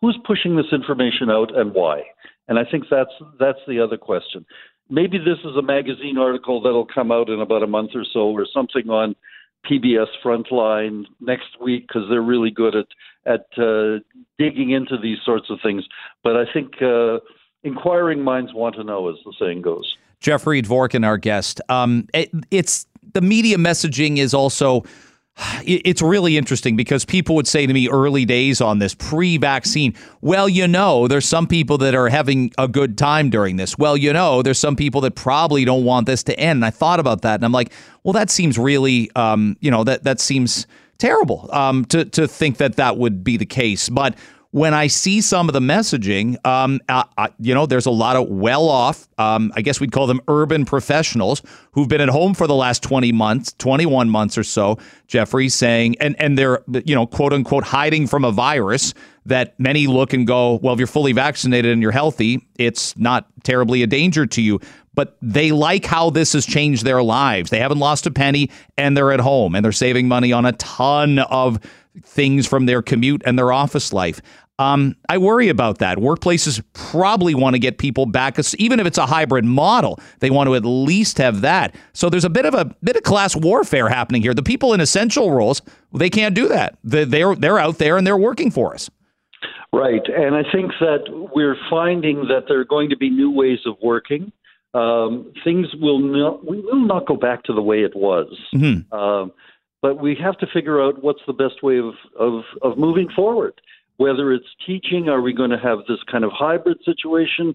S6: who's pushing this information out and why. And I think that's that's the other question. Maybe this is a magazine article that'll come out in about a month or so, or something on PBS Frontline next week because they're really good at at uh, digging into these sorts of things. But I think uh, inquiring minds want to know, as the saying goes.
S1: Jeffrey Dvorkin, our guest. Um, it, it's the media messaging is also <sighs> it's really interesting because people would say to me early days on this pre-vaccine, well, you know, there's some people that are having a good time during this. Well, you know, there's some people that probably don't want this to end. And I thought about that, and I'm like, well, that seems really, um, you know, that that seems terrible um, to to think that that would be the case, but when I see some of the messaging, um, uh, uh, you know, there's a lot of well off, um, I guess we'd call them urban professionals who've been at home for the last 20 months, 21 months or so, Jeffrey, saying, and, and they're, you know, quote unquote, hiding from a virus that many look and go, well, if you're fully vaccinated and you're healthy, it's not terribly a danger to you. But they like how this has changed their lives. They haven't lost a penny and they're at home and they're saving money on a ton of things from their commute and their office life. Um, I worry about that. Workplaces probably want to get people back, even if it's a hybrid model. They want to at least have that. So there's a bit of a bit of class warfare happening here. The people in essential roles, they can't do that. They- They're they're out there and they're working for us.
S6: Right, and I think that we're finding that there are going to be new ways of working. Um, things will not we will not go back to the way it was,
S1: Mhm.
S6: um, but we have to figure out what's the best way of, of of moving forward. Whether it's teaching, are we going to have this kind of hybrid situation?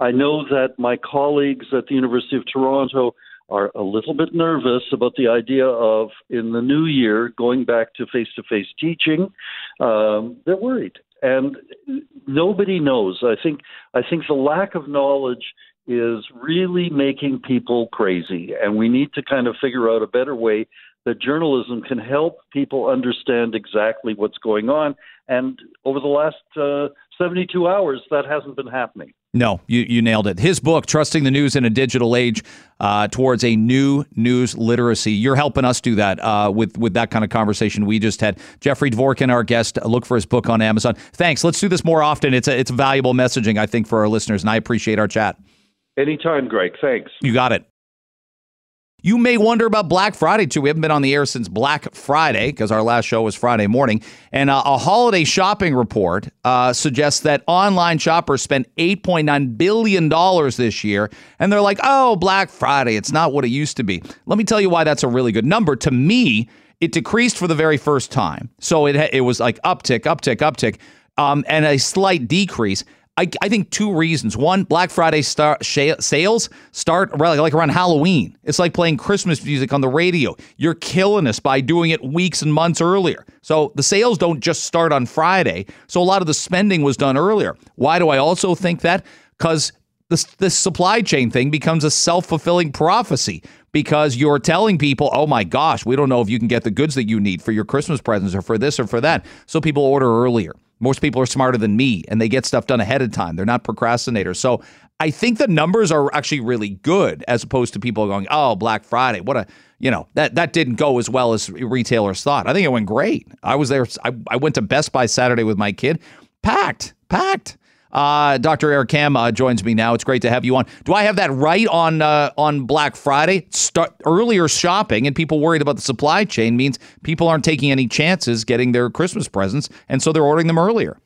S6: I know that my colleagues at the University of Toronto are a little bit nervous about the idea of in the new year going back to face to face teaching. Um, they're worried, and nobody knows. I think I think the lack of knowledge is really making people crazy, and we need to kind of figure out a better way that journalism can help people understand exactly what's going on. And over the last uh, 72 hours, that hasn't been happening.
S1: No, you, you nailed it. His book, Trusting the News in a Digital Age uh, Towards a New News Literacy. You're helping us do that uh, with, with that kind of conversation we just had. Jeffrey Dvorkin, our guest, look for his book on Amazon. Thanks. Let's do this more often. It's, a, it's valuable messaging, I think, for our listeners, and I appreciate our chat.
S6: Anytime, Greg. Thanks.
S1: You got it. You may wonder about Black Friday too. We haven't been on the air since Black Friday because our last show was Friday morning. And uh, a holiday shopping report uh, suggests that online shoppers spent $8.9 billion this year. And they're like, oh, Black Friday, it's not what it used to be. Let me tell you why that's a really good number. To me, it decreased for the very first time. So it, it was like uptick, uptick, uptick, um, and a slight decrease. I, I think two reasons. One, Black Friday sales start like around Halloween. It's like playing Christmas music on the radio. You're killing us by doing it weeks and months earlier. So the sales don't just start on Friday. So a lot of the spending was done earlier. Why do I also think that? Because this this supply chain thing becomes a self-fulfilling prophecy because you're telling people, "Oh my gosh, we don't know if you can get the goods that you need for your Christmas presents or for this or for that." So people order earlier. Most people are smarter than me and they get stuff done ahead of time. They're not procrastinators. So I think the numbers are actually really good as opposed to people going, "Oh, Black Friday, what a you know that that didn't go as well as retailers thought." I think it went great. I was there. I, I went to Best Buy Saturday with my kid, packed, packed. Uh, Dr. Eric Kam uh, joins me now. It's great to have you on. Do I have that right on uh, on Black Friday? Start earlier shopping and people worried about the supply chain means people aren't taking any chances getting their Christmas presents, and so they're ordering them earlier.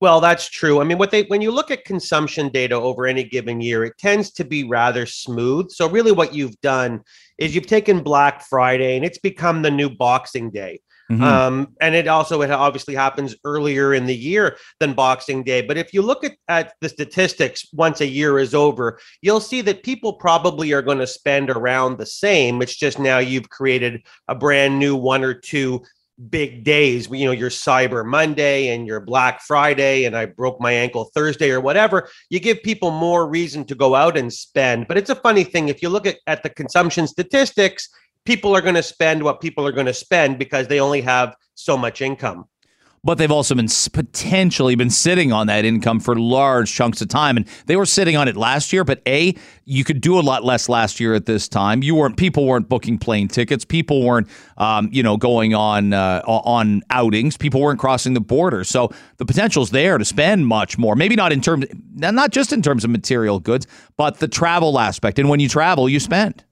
S7: Well, that's true. I mean, what they when you look at consumption data over any given year, it tends to be rather smooth. So really what you've done is you've taken Black Friday and it's become the new Boxing Day. Mm-hmm. Um, and it also it obviously happens earlier in the year than Boxing Day. But if you look at, at the statistics once a year is over, you'll see that people probably are going to spend around the same. It's just now you've created a brand new one or two big days you know your cyber monday and your black friday and i broke my ankle thursday or whatever you give people more reason to go out and spend but it's a funny thing if you look at, at the consumption statistics people are going to spend what people are going to spend because they only have so much income.
S1: But they've also been potentially been sitting on that income for large chunks of time and they were sitting on it last year but a you could do a lot less last year at this time. You weren't people weren't booking plane tickets. People weren't um, you know going on uh, on outings. People weren't crossing the border. So the potential's there to spend much more. Maybe not in terms not just in terms of material goods but the travel aspect. And when you travel you spend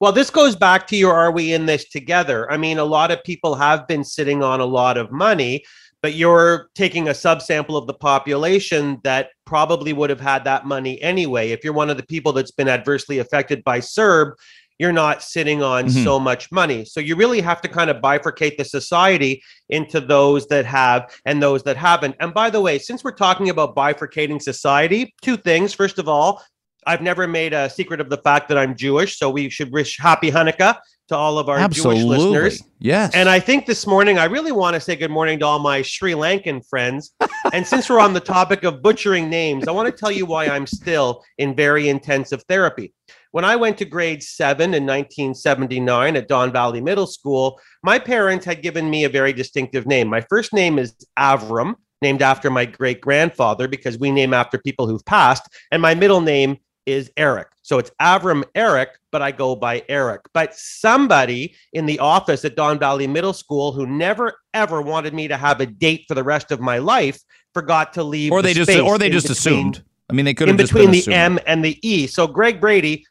S7: well, this goes back to your are we in this together? I mean, a lot of people have been sitting on a lot of money, but you're taking a subsample of the population that probably would have had that money anyway. If you're one of the people that's been adversely affected by CERB, you're not sitting on mm-hmm. so much money. So you really have to kind of bifurcate the society into those that have and those that haven't. And by the way, since we're talking about bifurcating society, two things. First of all, I've never made a secret of the fact that I'm Jewish, so we should wish happy Hanukkah to all of our Absolutely. Jewish listeners.
S1: Yes.
S7: And I think this morning I really want to say good morning to all my Sri Lankan friends. <laughs> and since we're on the topic of butchering names, I want to tell you why I'm still in very intensive therapy. When I went to grade seven in 1979 at Don Valley Middle School, my parents had given me a very distinctive name. My first name is Avram, named after my great grandfather, because we name after people who've passed. And my middle name is Eric. So it's Avram Eric, but I go by Eric. But somebody in the office at Don Valley Middle School who never ever wanted me to have a date for the rest of my life forgot to leave.
S1: Or they
S7: the
S1: just or they just between, assumed. I mean, they could have
S7: in between the
S1: assumed.
S7: M and the E. So Greg Brady,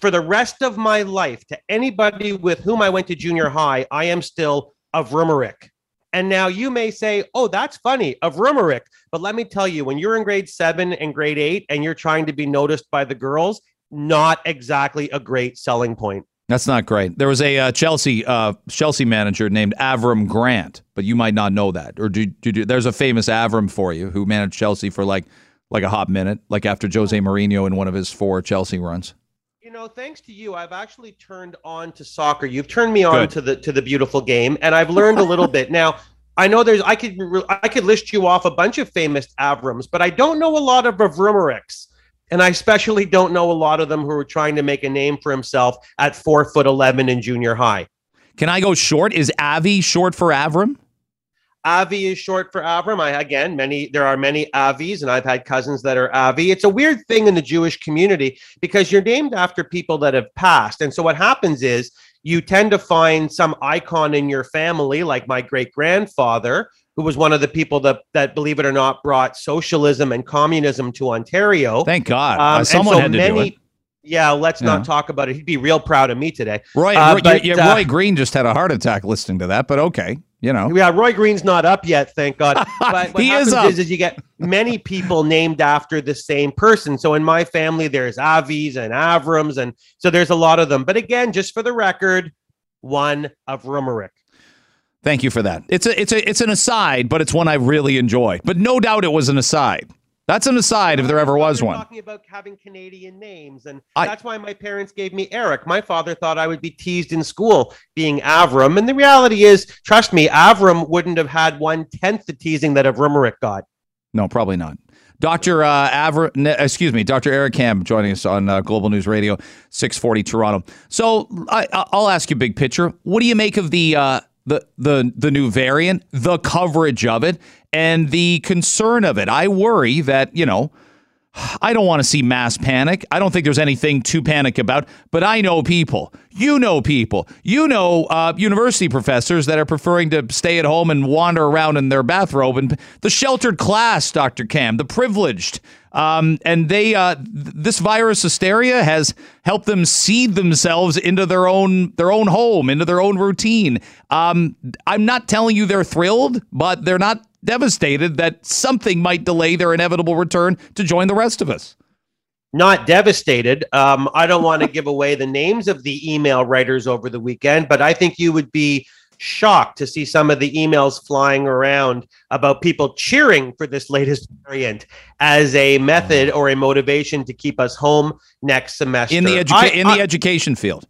S7: for the rest of my life, to anybody with whom I went to junior high, I am still Avrumarik. And now you may say, oh, that's funny, Avrumarik. But let me tell you, when you're in grade seven and grade eight and you're trying to be noticed by the girls, not exactly a great selling point.
S1: That's not great. There was a uh, Chelsea uh, Chelsea manager named Avram Grant, but you might not know that. Or do, do, do, there's a famous Avram for you who managed Chelsea for like like a hot minute, like after Jose Mourinho in one of his four Chelsea runs.
S7: You know, thanks to you, I've actually turned on to soccer. You've turned me on Good. to the to the beautiful game, and I've learned a little bit. Now, I know there's I could I could list you off a bunch of famous Avrams, but I don't know a lot of Avrumeriks. And I especially don't know a lot of them who are trying to make a name for himself at four foot eleven in junior high.
S1: Can I go short? Is Avi short for Avram?
S7: Avi is short for Avram. I again, many there are many Avis, and I've had cousins that are Avi. It's a weird thing in the Jewish community because you're named after people that have passed, and so what happens is you tend to find some icon in your family, like my great grandfather, who was one of the people that that believe it or not brought socialism and communism to Ontario.
S1: Thank God, um, someone so had to many, do it.
S7: Yeah, let's yeah. not talk about it. He'd be real proud of me today.
S1: Roy, uh, Roy, but, yeah, Roy uh, Green just had a heart attack listening to that, but okay you know.
S7: Yeah, Roy Green's not up yet, thank God. <laughs> But what he happens is, up. is, is you get many people named after the same person. So in my family, there's Avis and Avrams, and so there's a lot of them. But again, just for the record, one of Rummerick.
S1: Thank you for that. It's a it's a it's an aside, but it's one I really enjoy. But no doubt it was an aside. That's an aside if there ever was one.
S7: Talking about having Canadian names, and I, that's why my parents gave me Eric. My father thought I would be teased in school being Avram, and the reality is, trust me, Avram wouldn't have had one tenth the teasing that Avrameric got.
S1: No, probably not. Dr. Uh, excuse me, Dr. Eric Kam joining us on uh, Global News Radio, 640 Toronto. So I, will ask you big picture. What do you make of the uh, the the the new variant, the coverage of it, and the concern of it. I worry that, you know, I don't want to see mass panic. I don't think there's anything to panic about, but I know people. You know people. You know uh, university professors that are preferring to stay at home and wander around in their bathrobe, and the sheltered class, Dr. Kam, the privileged. Um, and they, uh, th- this virus hysteria has helped them seed themselves into their own their own home, into their own routine. Um, I'm not telling you they're thrilled, but they're not devastated that something might delay their inevitable return to join the rest of us.
S7: Not devastated. Um, I don't want to give away the names of the email writers over the weekend, but I think you would be shocked to see some of the emails flying around about people cheering for this latest variant as a method or a motivation to keep us home next semester.
S1: In the, educa- I, in the education field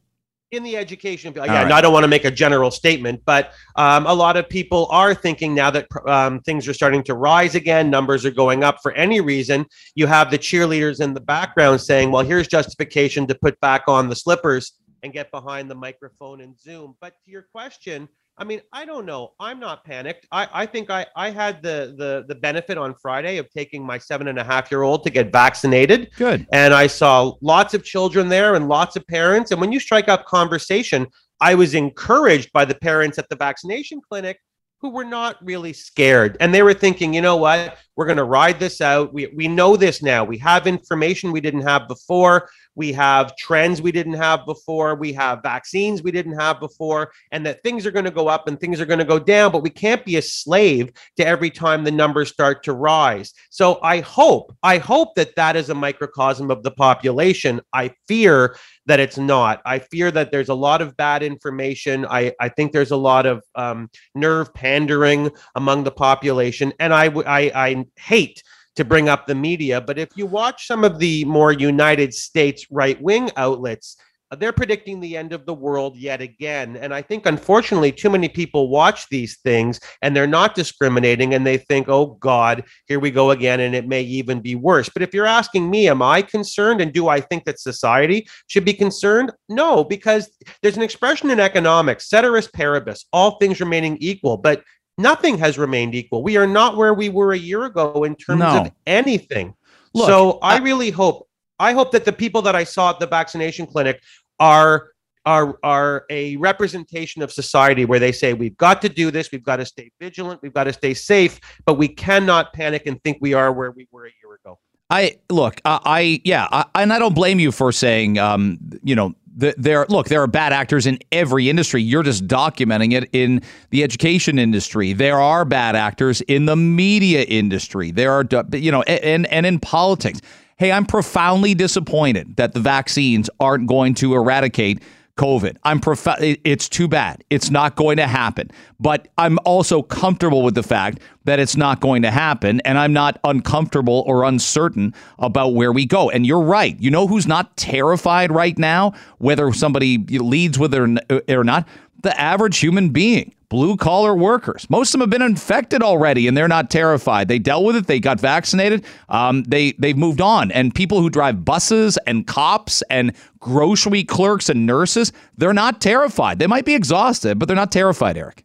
S7: in the education field. Again, right. I don't want to make a general statement, but um, a lot of people are thinking now that um, things are starting to rise again, numbers are going up for any reason. You have the cheerleaders in the background saying, well, here's justification to put back on the slippers and get behind the microphone and Zoom. But to your question, I mean, I don't know. I'm not panicked. I, I think I, I had the, the the benefit on Friday of taking my seven and a half year old to get vaccinated.
S1: Good.
S7: And I saw lots of children there and lots of parents. And when you strike up conversation, I was encouraged by the parents at the vaccination clinic who were not really scared. And they were thinking, you know what? We're going to ride this out. We, we know this now. We have information we didn't have before. We have trends we didn't have before. We have vaccines we didn't have before. And that things are going to go up and things are going to go down. But we can't be a slave to every time the numbers start to rise. So I hope, I hope that that is a microcosm of the population. I fear that it's not. I fear that there's a lot of bad information. I, I think there's a lot of um, nerve pandering among the population. And I, I, I hate to bring up the media, but if you watch some of the more United States right wing outlets, Uh, they're predicting the end of the world yet again. And I think, unfortunately, too many people watch these things and they're not discriminating and they think, oh God, here we go again. And it may even be worse. But if you're asking me, am I concerned and do I think that society should be concerned? No, because there's an expression in economics, ceteris paribus, all things remaining equal. But nothing has remained equal. We are not where we were a year ago in terms no. of anything. Look, so I, I really hope I hope that the people that I saw at the vaccination clinic are are are a representation of society where they say we've got to do this, we've got to stay vigilant, we've got to stay safe, but we cannot panic and think we are where we were a year ago.
S1: I look, I, I yeah, I, and I don't blame you for saying, um, you know, the, there. Look, there are bad actors in every industry. You're just documenting it in the education industry. There are bad actors in the media industry. There are, you know, and and in politics. Hey, I'm profoundly disappointed that the vaccines aren't going to eradicate COVID. I'm prof- it's too bad. It's not going to happen. But I'm also comfortable with the fact that it's not going to happen and I'm not uncomfortable or uncertain about where we go. And you're right. You know who's not terrified right now whether somebody leads with it or not? The average human being blue collar workers. Most of them have been infected already, and they're not terrified. They dealt with it. They got vaccinated. Um, they they've moved on. And people who drive buses and cops and grocery clerks and nurses, they're not terrified. They might be exhausted, but they're not terrified, Eric.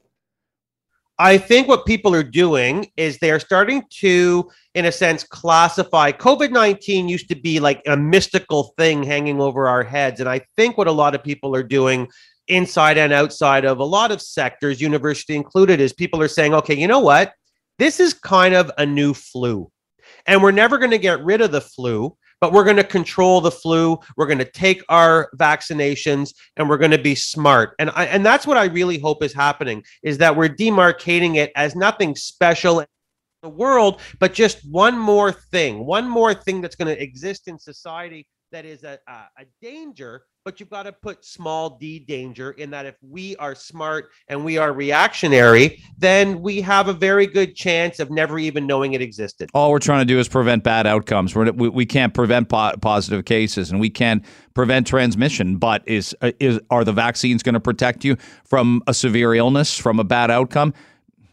S7: I think what people are doing is they're starting to, in a sense, classify COVID 19 used to be like a mystical thing hanging over our heads. And I think what a lot of people are doing inside and outside of a lot of sectors, university included, is people are saying, okay, you know what? This is kind of a new flu. And we're never going to get rid of the flu, but we're going to control the flu. We're going to take our vaccinations and we're going to be smart. And I, and that's what I really hope is happening is that we're demarcating it as nothing special in the world, but just one more thing, one more thing that's going to exist in society that is a, a, a danger but you've got to put small d danger in that if we are smart and we are reactionary, then we have a very good chance of never even knowing it existed.
S1: All we're trying to do is prevent bad outcomes. We're, we, we can't prevent po- positive cases and we can't prevent transmission, but is, is are the vaccines going to protect you from a severe illness, from a bad outcome?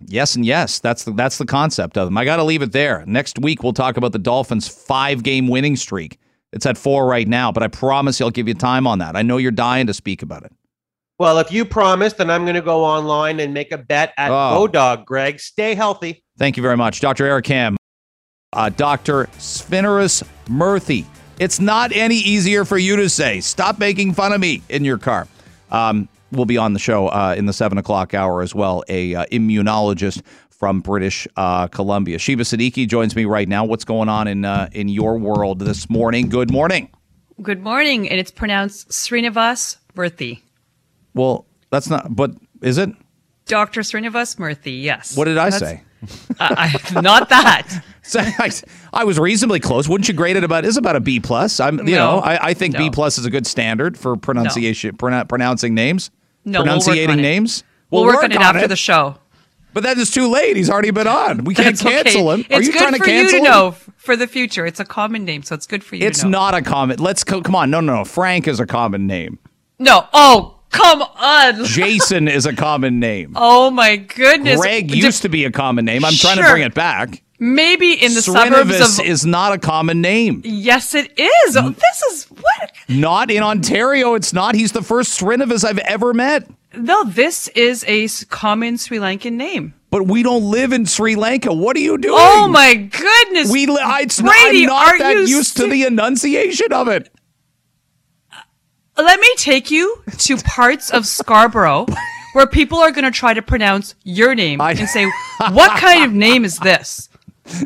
S1: Yes and yes. That's the that's the concept of them. I got to leave it there. Next week we'll talk about the Dolphins' five game winning streak. It's at four right now, but I promise I'll give you time on that. I know you're dying to speak about it.
S7: Well, if you promise, then I'm going to go online and make a bet at oh. Bodog, Greg. Stay healthy.
S1: Thank you very much. Dr. Eric Kam, uh, Dr. Sfinarus Murthy. It's not any easier for you to say. Stop making fun of me in your car. Um, we'll be on the show uh, in the seven o'clock hour as well. A uh, immunologist from British uh, Columbia. Sheba Siddiqui joins me right now. What's going on in uh, in your world this morning? Good morning.
S8: Good morning, and it's pronounced Srinivas Murthy.
S1: Well, that's not. But is it?
S8: Dr. Srinivas Murthy. Yes.
S1: What did I say? <laughs>
S8: uh, I, not that. <laughs>
S1: so I, I, was reasonably close. Wouldn't you grade it about? Is about a B plus. I'm. You no, know, I, I think no. B plus is a good standard for pronunciation. No. pronouncing names.
S8: No,
S1: pronunciating
S8: we'll
S1: names.
S8: We'll, work, on it after the show.
S1: But then it's too late. He's already been on. We can't
S8: That's okay.
S1: cancel him. Are
S8: It's
S1: you trying to cancel
S8: you to
S1: him?
S8: know for the future. It's a common name, so it's good for you.
S1: It's not a common. Let's co- come on. No, no, no. Frank is a common name.
S8: No. Oh, come on. <laughs>
S1: Jason is a common name.
S8: Oh my goodness.
S1: Greg used to be a common name. I'm trying to bring it back.
S8: maybe in the suburbs
S1: Srinivas
S8: of.
S1: is not a common name.
S8: yes, it is. Oh, this is what?
S1: Not in Ontario. It's not. He's the first Srinivas I've ever met.
S8: No, this is a common Sri Lankan name.
S1: But we don't live in Sri Lanka. What are you doing?
S8: Oh my goodness.
S1: We li- I, it's not,
S8: Brady,
S1: I'm not that used to the enunciation of it.
S8: Uh, let me take you to parts of Scarborough <laughs> where people are going to try to pronounce your name
S1: I-
S8: and say, <laughs> "What kind of name is this?" <laughs>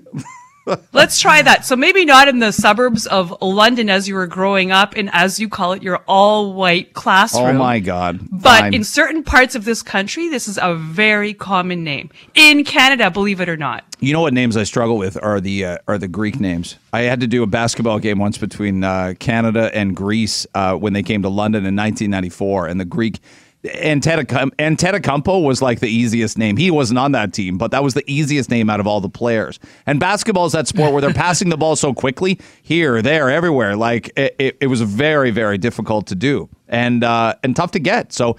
S8: Let's try that. So maybe not in the suburbs of London as you were growing up and as you call it your all-white classroom.
S1: Oh my God.
S8: But
S1: Fine.
S8: in certain parts of this country, this is a very common name. In Canada, believe it or not.
S1: You know what names I struggle with are the uh, are the Greek names. I had to do a basketball game once between uh, Canada and Greece uh, when they came to London in 1994, and the Greek Antetokounmpo was like the easiest name. He wasn't on that team, but that was the easiest name out of all the players. And basketball is that sport where they're <laughs> passing the ball so quickly here, there, everywhere. Like it, it, it was very, very difficult to do and uh, and tough to get. So.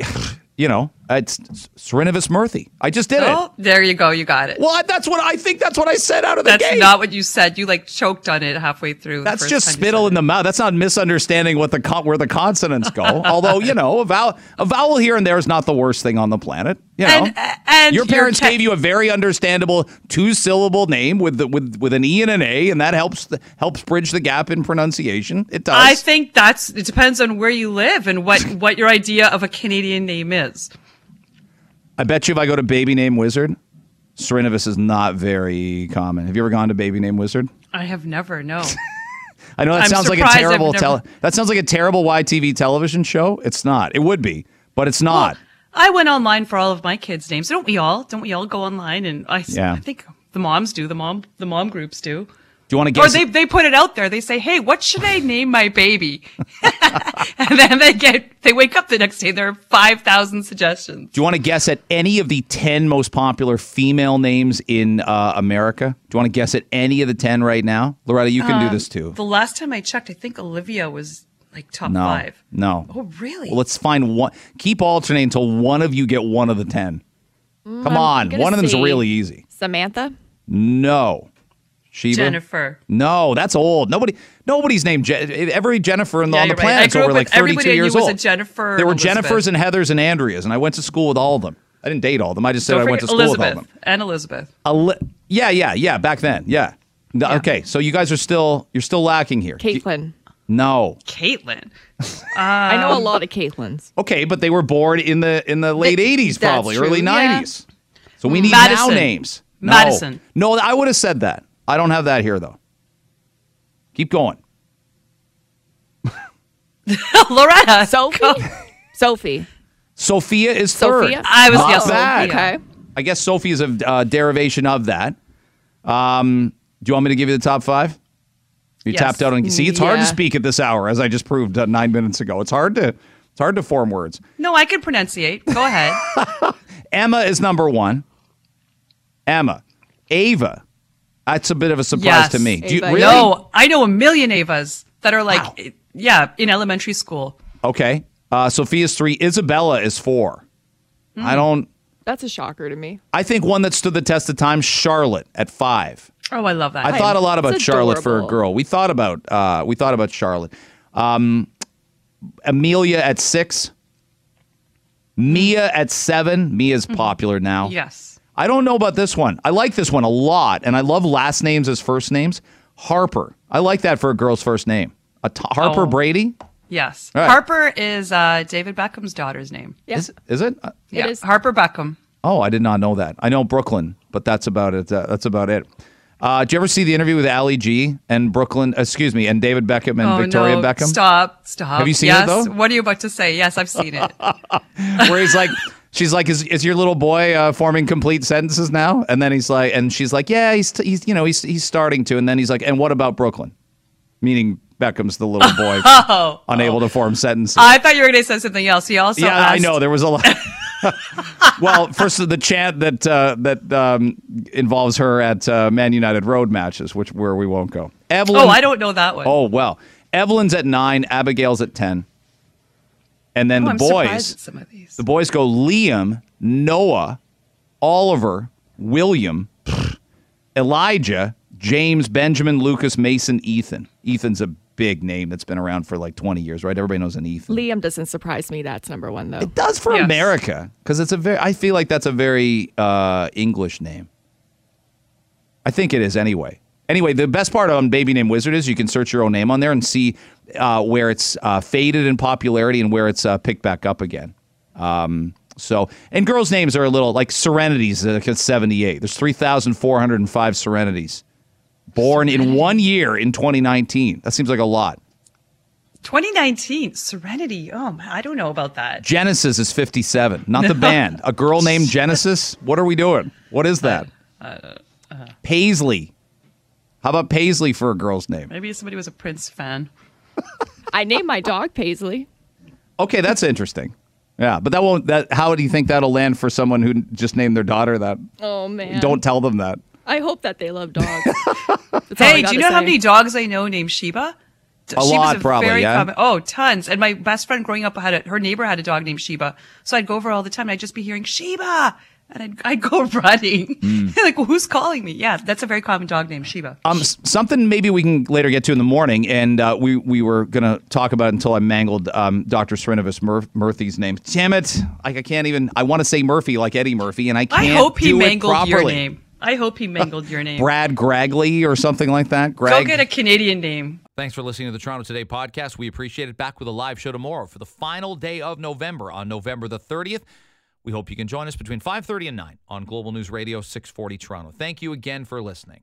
S1: <sighs> You know, Uh, it's Srinivas Murthy. I just did it.
S8: Oh, there you go. You got it.
S1: Well, that's what I think. That's what I said out of the
S8: That's
S1: gate.
S8: not what you said. You like choked on it halfway through.
S1: That's just spittle in the mouth. That's not misunderstanding what the con- where the consonants go. <laughs> Although you know, a vowel, a vowel here and there is not the worst thing on the planet. You know,
S8: And- and
S1: your
S8: your
S1: parents
S8: te-
S1: gave you a very understandable two syllable name with the, with with an e and an a, and that helps the, helps bridge the gap in pronunciation. It does.
S8: I think that's it depends on where you live and what what your idea of a Canadian name is.
S1: I bet you if I go to Baby Name Wizard, Srinivas is not very common. Have you ever gone to Baby Name Wizard?
S8: I have never no. <laughs> <laughs>
S1: I know that
S8: I'm
S1: sounds like a terrible
S8: never-
S1: tele- that sounds like a terrible YTV television show. It's not. It would be, but it's not.
S8: I went online for all of my kids' names. Don't we all? Don't we all go online and I,
S1: Yeah.
S8: I think the moms do. The mom the mom groups do.
S1: Do you want to guess?
S8: Or they they put it out there. They say, "Hey, what should I name my baby?" <laughs> and then they get they wake up the next day. There are five thousand suggestions.
S1: Do you want to guess at any of the 10 most popular female names in uh, America? Do you want to guess at any of the 10 right now? Loretta, you can do this too.
S8: The last time I checked, I think Olivia was like top
S1: No.
S8: five.
S1: No.
S8: Oh, really?
S1: Well, let's find one. Keep alternating until one of you get one of the 10. Come on.
S9: gonna
S1: One of them's
S9: say-
S1: really easy.
S9: Samantha?
S1: No. Shiva?
S8: Jennifer.
S1: No, that's old. Nobody, nobody's named Je- every Jennifer in the,
S8: Yeah,
S1: on the
S8: you're right. I
S1: over like
S8: with- everybody
S1: 32
S8: I knew
S1: years
S8: was
S1: old.
S8: a Jennifer,
S1: There were
S8: Elizabeth.
S1: Jennifers and Heathers and Andreas, and I went to school with all of them. I didn't date all of them. I just said
S8: Don't
S1: I went to
S8: forget
S1: school with all of them.
S8: and Elizabeth.
S1: Ali- yeah, yeah, yeah. Back then, yeah. No, Okay, so you guys are still you're still lacking here.
S9: Caitlin.
S1: No.
S8: Caitlin. <laughs>
S9: I know a
S8: Um,
S9: lot of Caitlins.
S1: Okay, but they were born in the in the late
S9: They-
S1: '80s,
S9: that's
S1: probably
S9: true,
S1: early
S9: yeah.
S1: '90s. So we need now names. No.
S8: Madison.
S1: No, I would have said that. I don't have that here though. Keep going. <laughs>
S8: Loretta.
S9: Sophie? Sophie.
S1: Sophia is third.
S9: Sophia?
S8: I was
S1: Not
S8: yes,
S1: bad.
S9: Okay.
S1: I guess Sophie is a uh, derivation of that. Um, do you want me to give you the top five? You
S8: Yes.
S1: tapped out on. See, it's hard to
S9: Yeah.
S1: speak at this hour, as I just proved uh, nine minutes ago. It's hard to it's hard to form words.
S8: No, I can pronunciate. Go ahead. <laughs>
S1: Emma is number one. Emma, Ava. That's a bit of a surprise
S8: Yes.
S1: to me. Do you,
S9: Ava,
S1: really?
S8: No, I know a million Avas that are like, yeah, in elementary school.
S1: Okay. Uh, Sophia's three. Isabella is four.
S8: Hmm.
S1: I don't.
S9: That's a shocker to me.
S1: I think one that stood the test of time. Charlotte at five.
S8: Oh, I love that.
S1: I thought a lot about
S9: It's
S1: Charlotte for a girl. We thought about uh, we thought about Charlotte. Um, Amelia at six. Mia at seven. Mia's popular now.
S8: yes.
S1: I don't know about this one. I like this one a lot, and I love last names as first names. Harper. I like that for a girl's first name. A t- Harper
S8: Oh.
S1: Brady.
S8: Yes.
S1: All right.
S8: Harper is uh, David Beckham's daughter's name.
S9: Yeah.
S1: Is, is it? Uh,
S8: Yeah.
S9: is.
S8: Harper Beckham.
S1: Oh, I did not know that. I know Brooklyn, but that's about it. Uh, that's about it. Uh, did you ever see the interview with Ali G and Brooklyn? Excuse me, and David Beckham and
S8: oh,
S1: Victoria
S8: no.
S1: Beckham?
S8: Stop. Stop.
S1: Have you seen it, though?
S8: What are you about to say? Yes, I've seen it. <laughs>
S1: Where he's like, she's like, is, is your little boy uh, forming complete sentences now? And then he's like, and she's like, yeah, he's he's you know he's he's starting to. And then he's like, and what about Brooklyn? Meaning Beckham's the little boy <laughs>
S8: oh.
S1: unable to form sentences.
S8: I thought you were going to say something else. He also
S1: yeah, I know there was a lot. <laughs> well, first the chant that uh, that um, involves her at uh, Man United Road matches, which where we won't go. Evelyn.
S8: Oh, I don't know that one.
S1: Oh well, Evelyn's at nine. Abigail's at ten. And then
S8: Oh,
S1: the
S8: I'm
S1: boys,
S8: at some of these.
S1: the boys go Liam, Noah, Oliver, William, Elijah, James, Benjamin, Lucas, Mason, Ethan. Ethan's a big name that's been around for like 20 years, right? Everybody knows an Ethan.
S9: Liam doesn't surprise me. That's number one, though.
S1: It does for
S8: Yes.
S1: America because it's a very. I feel like that's a very uh, English name. I think it is anyway. Anyway, the best part on Baby Name Wizard is you can search your own name on there and see uh, where it's uh, faded in popularity and where it's uh, picked back up again. Um, so, and girls' names are a little like Serenities uh, at 78. There's 3,405 Serenities born in one year in 2019. That seems like a lot.
S8: 2019, Serenity. Oh, man, I don't know about that.
S1: Genesis is 57, not the band. A girl named <laughs> Genesis? What are we doing? What is that? Paisley. How about Paisley for a girl's name?
S8: Maybe somebody was a Prince fan.
S9: I named my dog Paisley.
S1: Okay, that's interesting. Yeah, but that won't that how do you think that'll land for someone who just named their daughter that?
S9: Oh man.
S1: Don't tell them that.
S9: I hope that they love dogs. <laughs> That's all I
S8: Hey, do you
S9: gotta
S8: know how many dogs I know named Sheba? D-
S1: A
S8: Sheba's
S1: lot, probably,
S8: very
S1: yeah?
S8: common- oh, tons. And my best friend growing up had a, her neighbor had a dog named Sheba. So I'd go over all the time and I'd just be hearing Sheba. And I'd, I'd go <laughs> running.
S1: Hmm. <laughs>
S8: like, well, who's calling me? Yeah, that's a very common dog name, Sheba.
S1: Um, s- something maybe we can later get to in the morning, and uh, we we were gonna talk about it until I mangled um, Dr. Srinivas Mur- Murthy's name. Damn it! Like I can't even. I want to say Murphy like Eddie Murphy, and I can't.
S8: I hope he
S1: do
S8: mangled your name. I hope he mangled your name. <laughs>
S1: Brad Gragley or something like that.
S8: Go
S1: Greg.
S8: get a Canadian name.
S10: Thanks for listening to the Toronto Today podcast. We appreciate it. Back with a live show tomorrow for the final day of November on November the 30th. We hope you can join us between 5:30 and 9 on Global News Radio 640 Toronto. Thank you again for listening.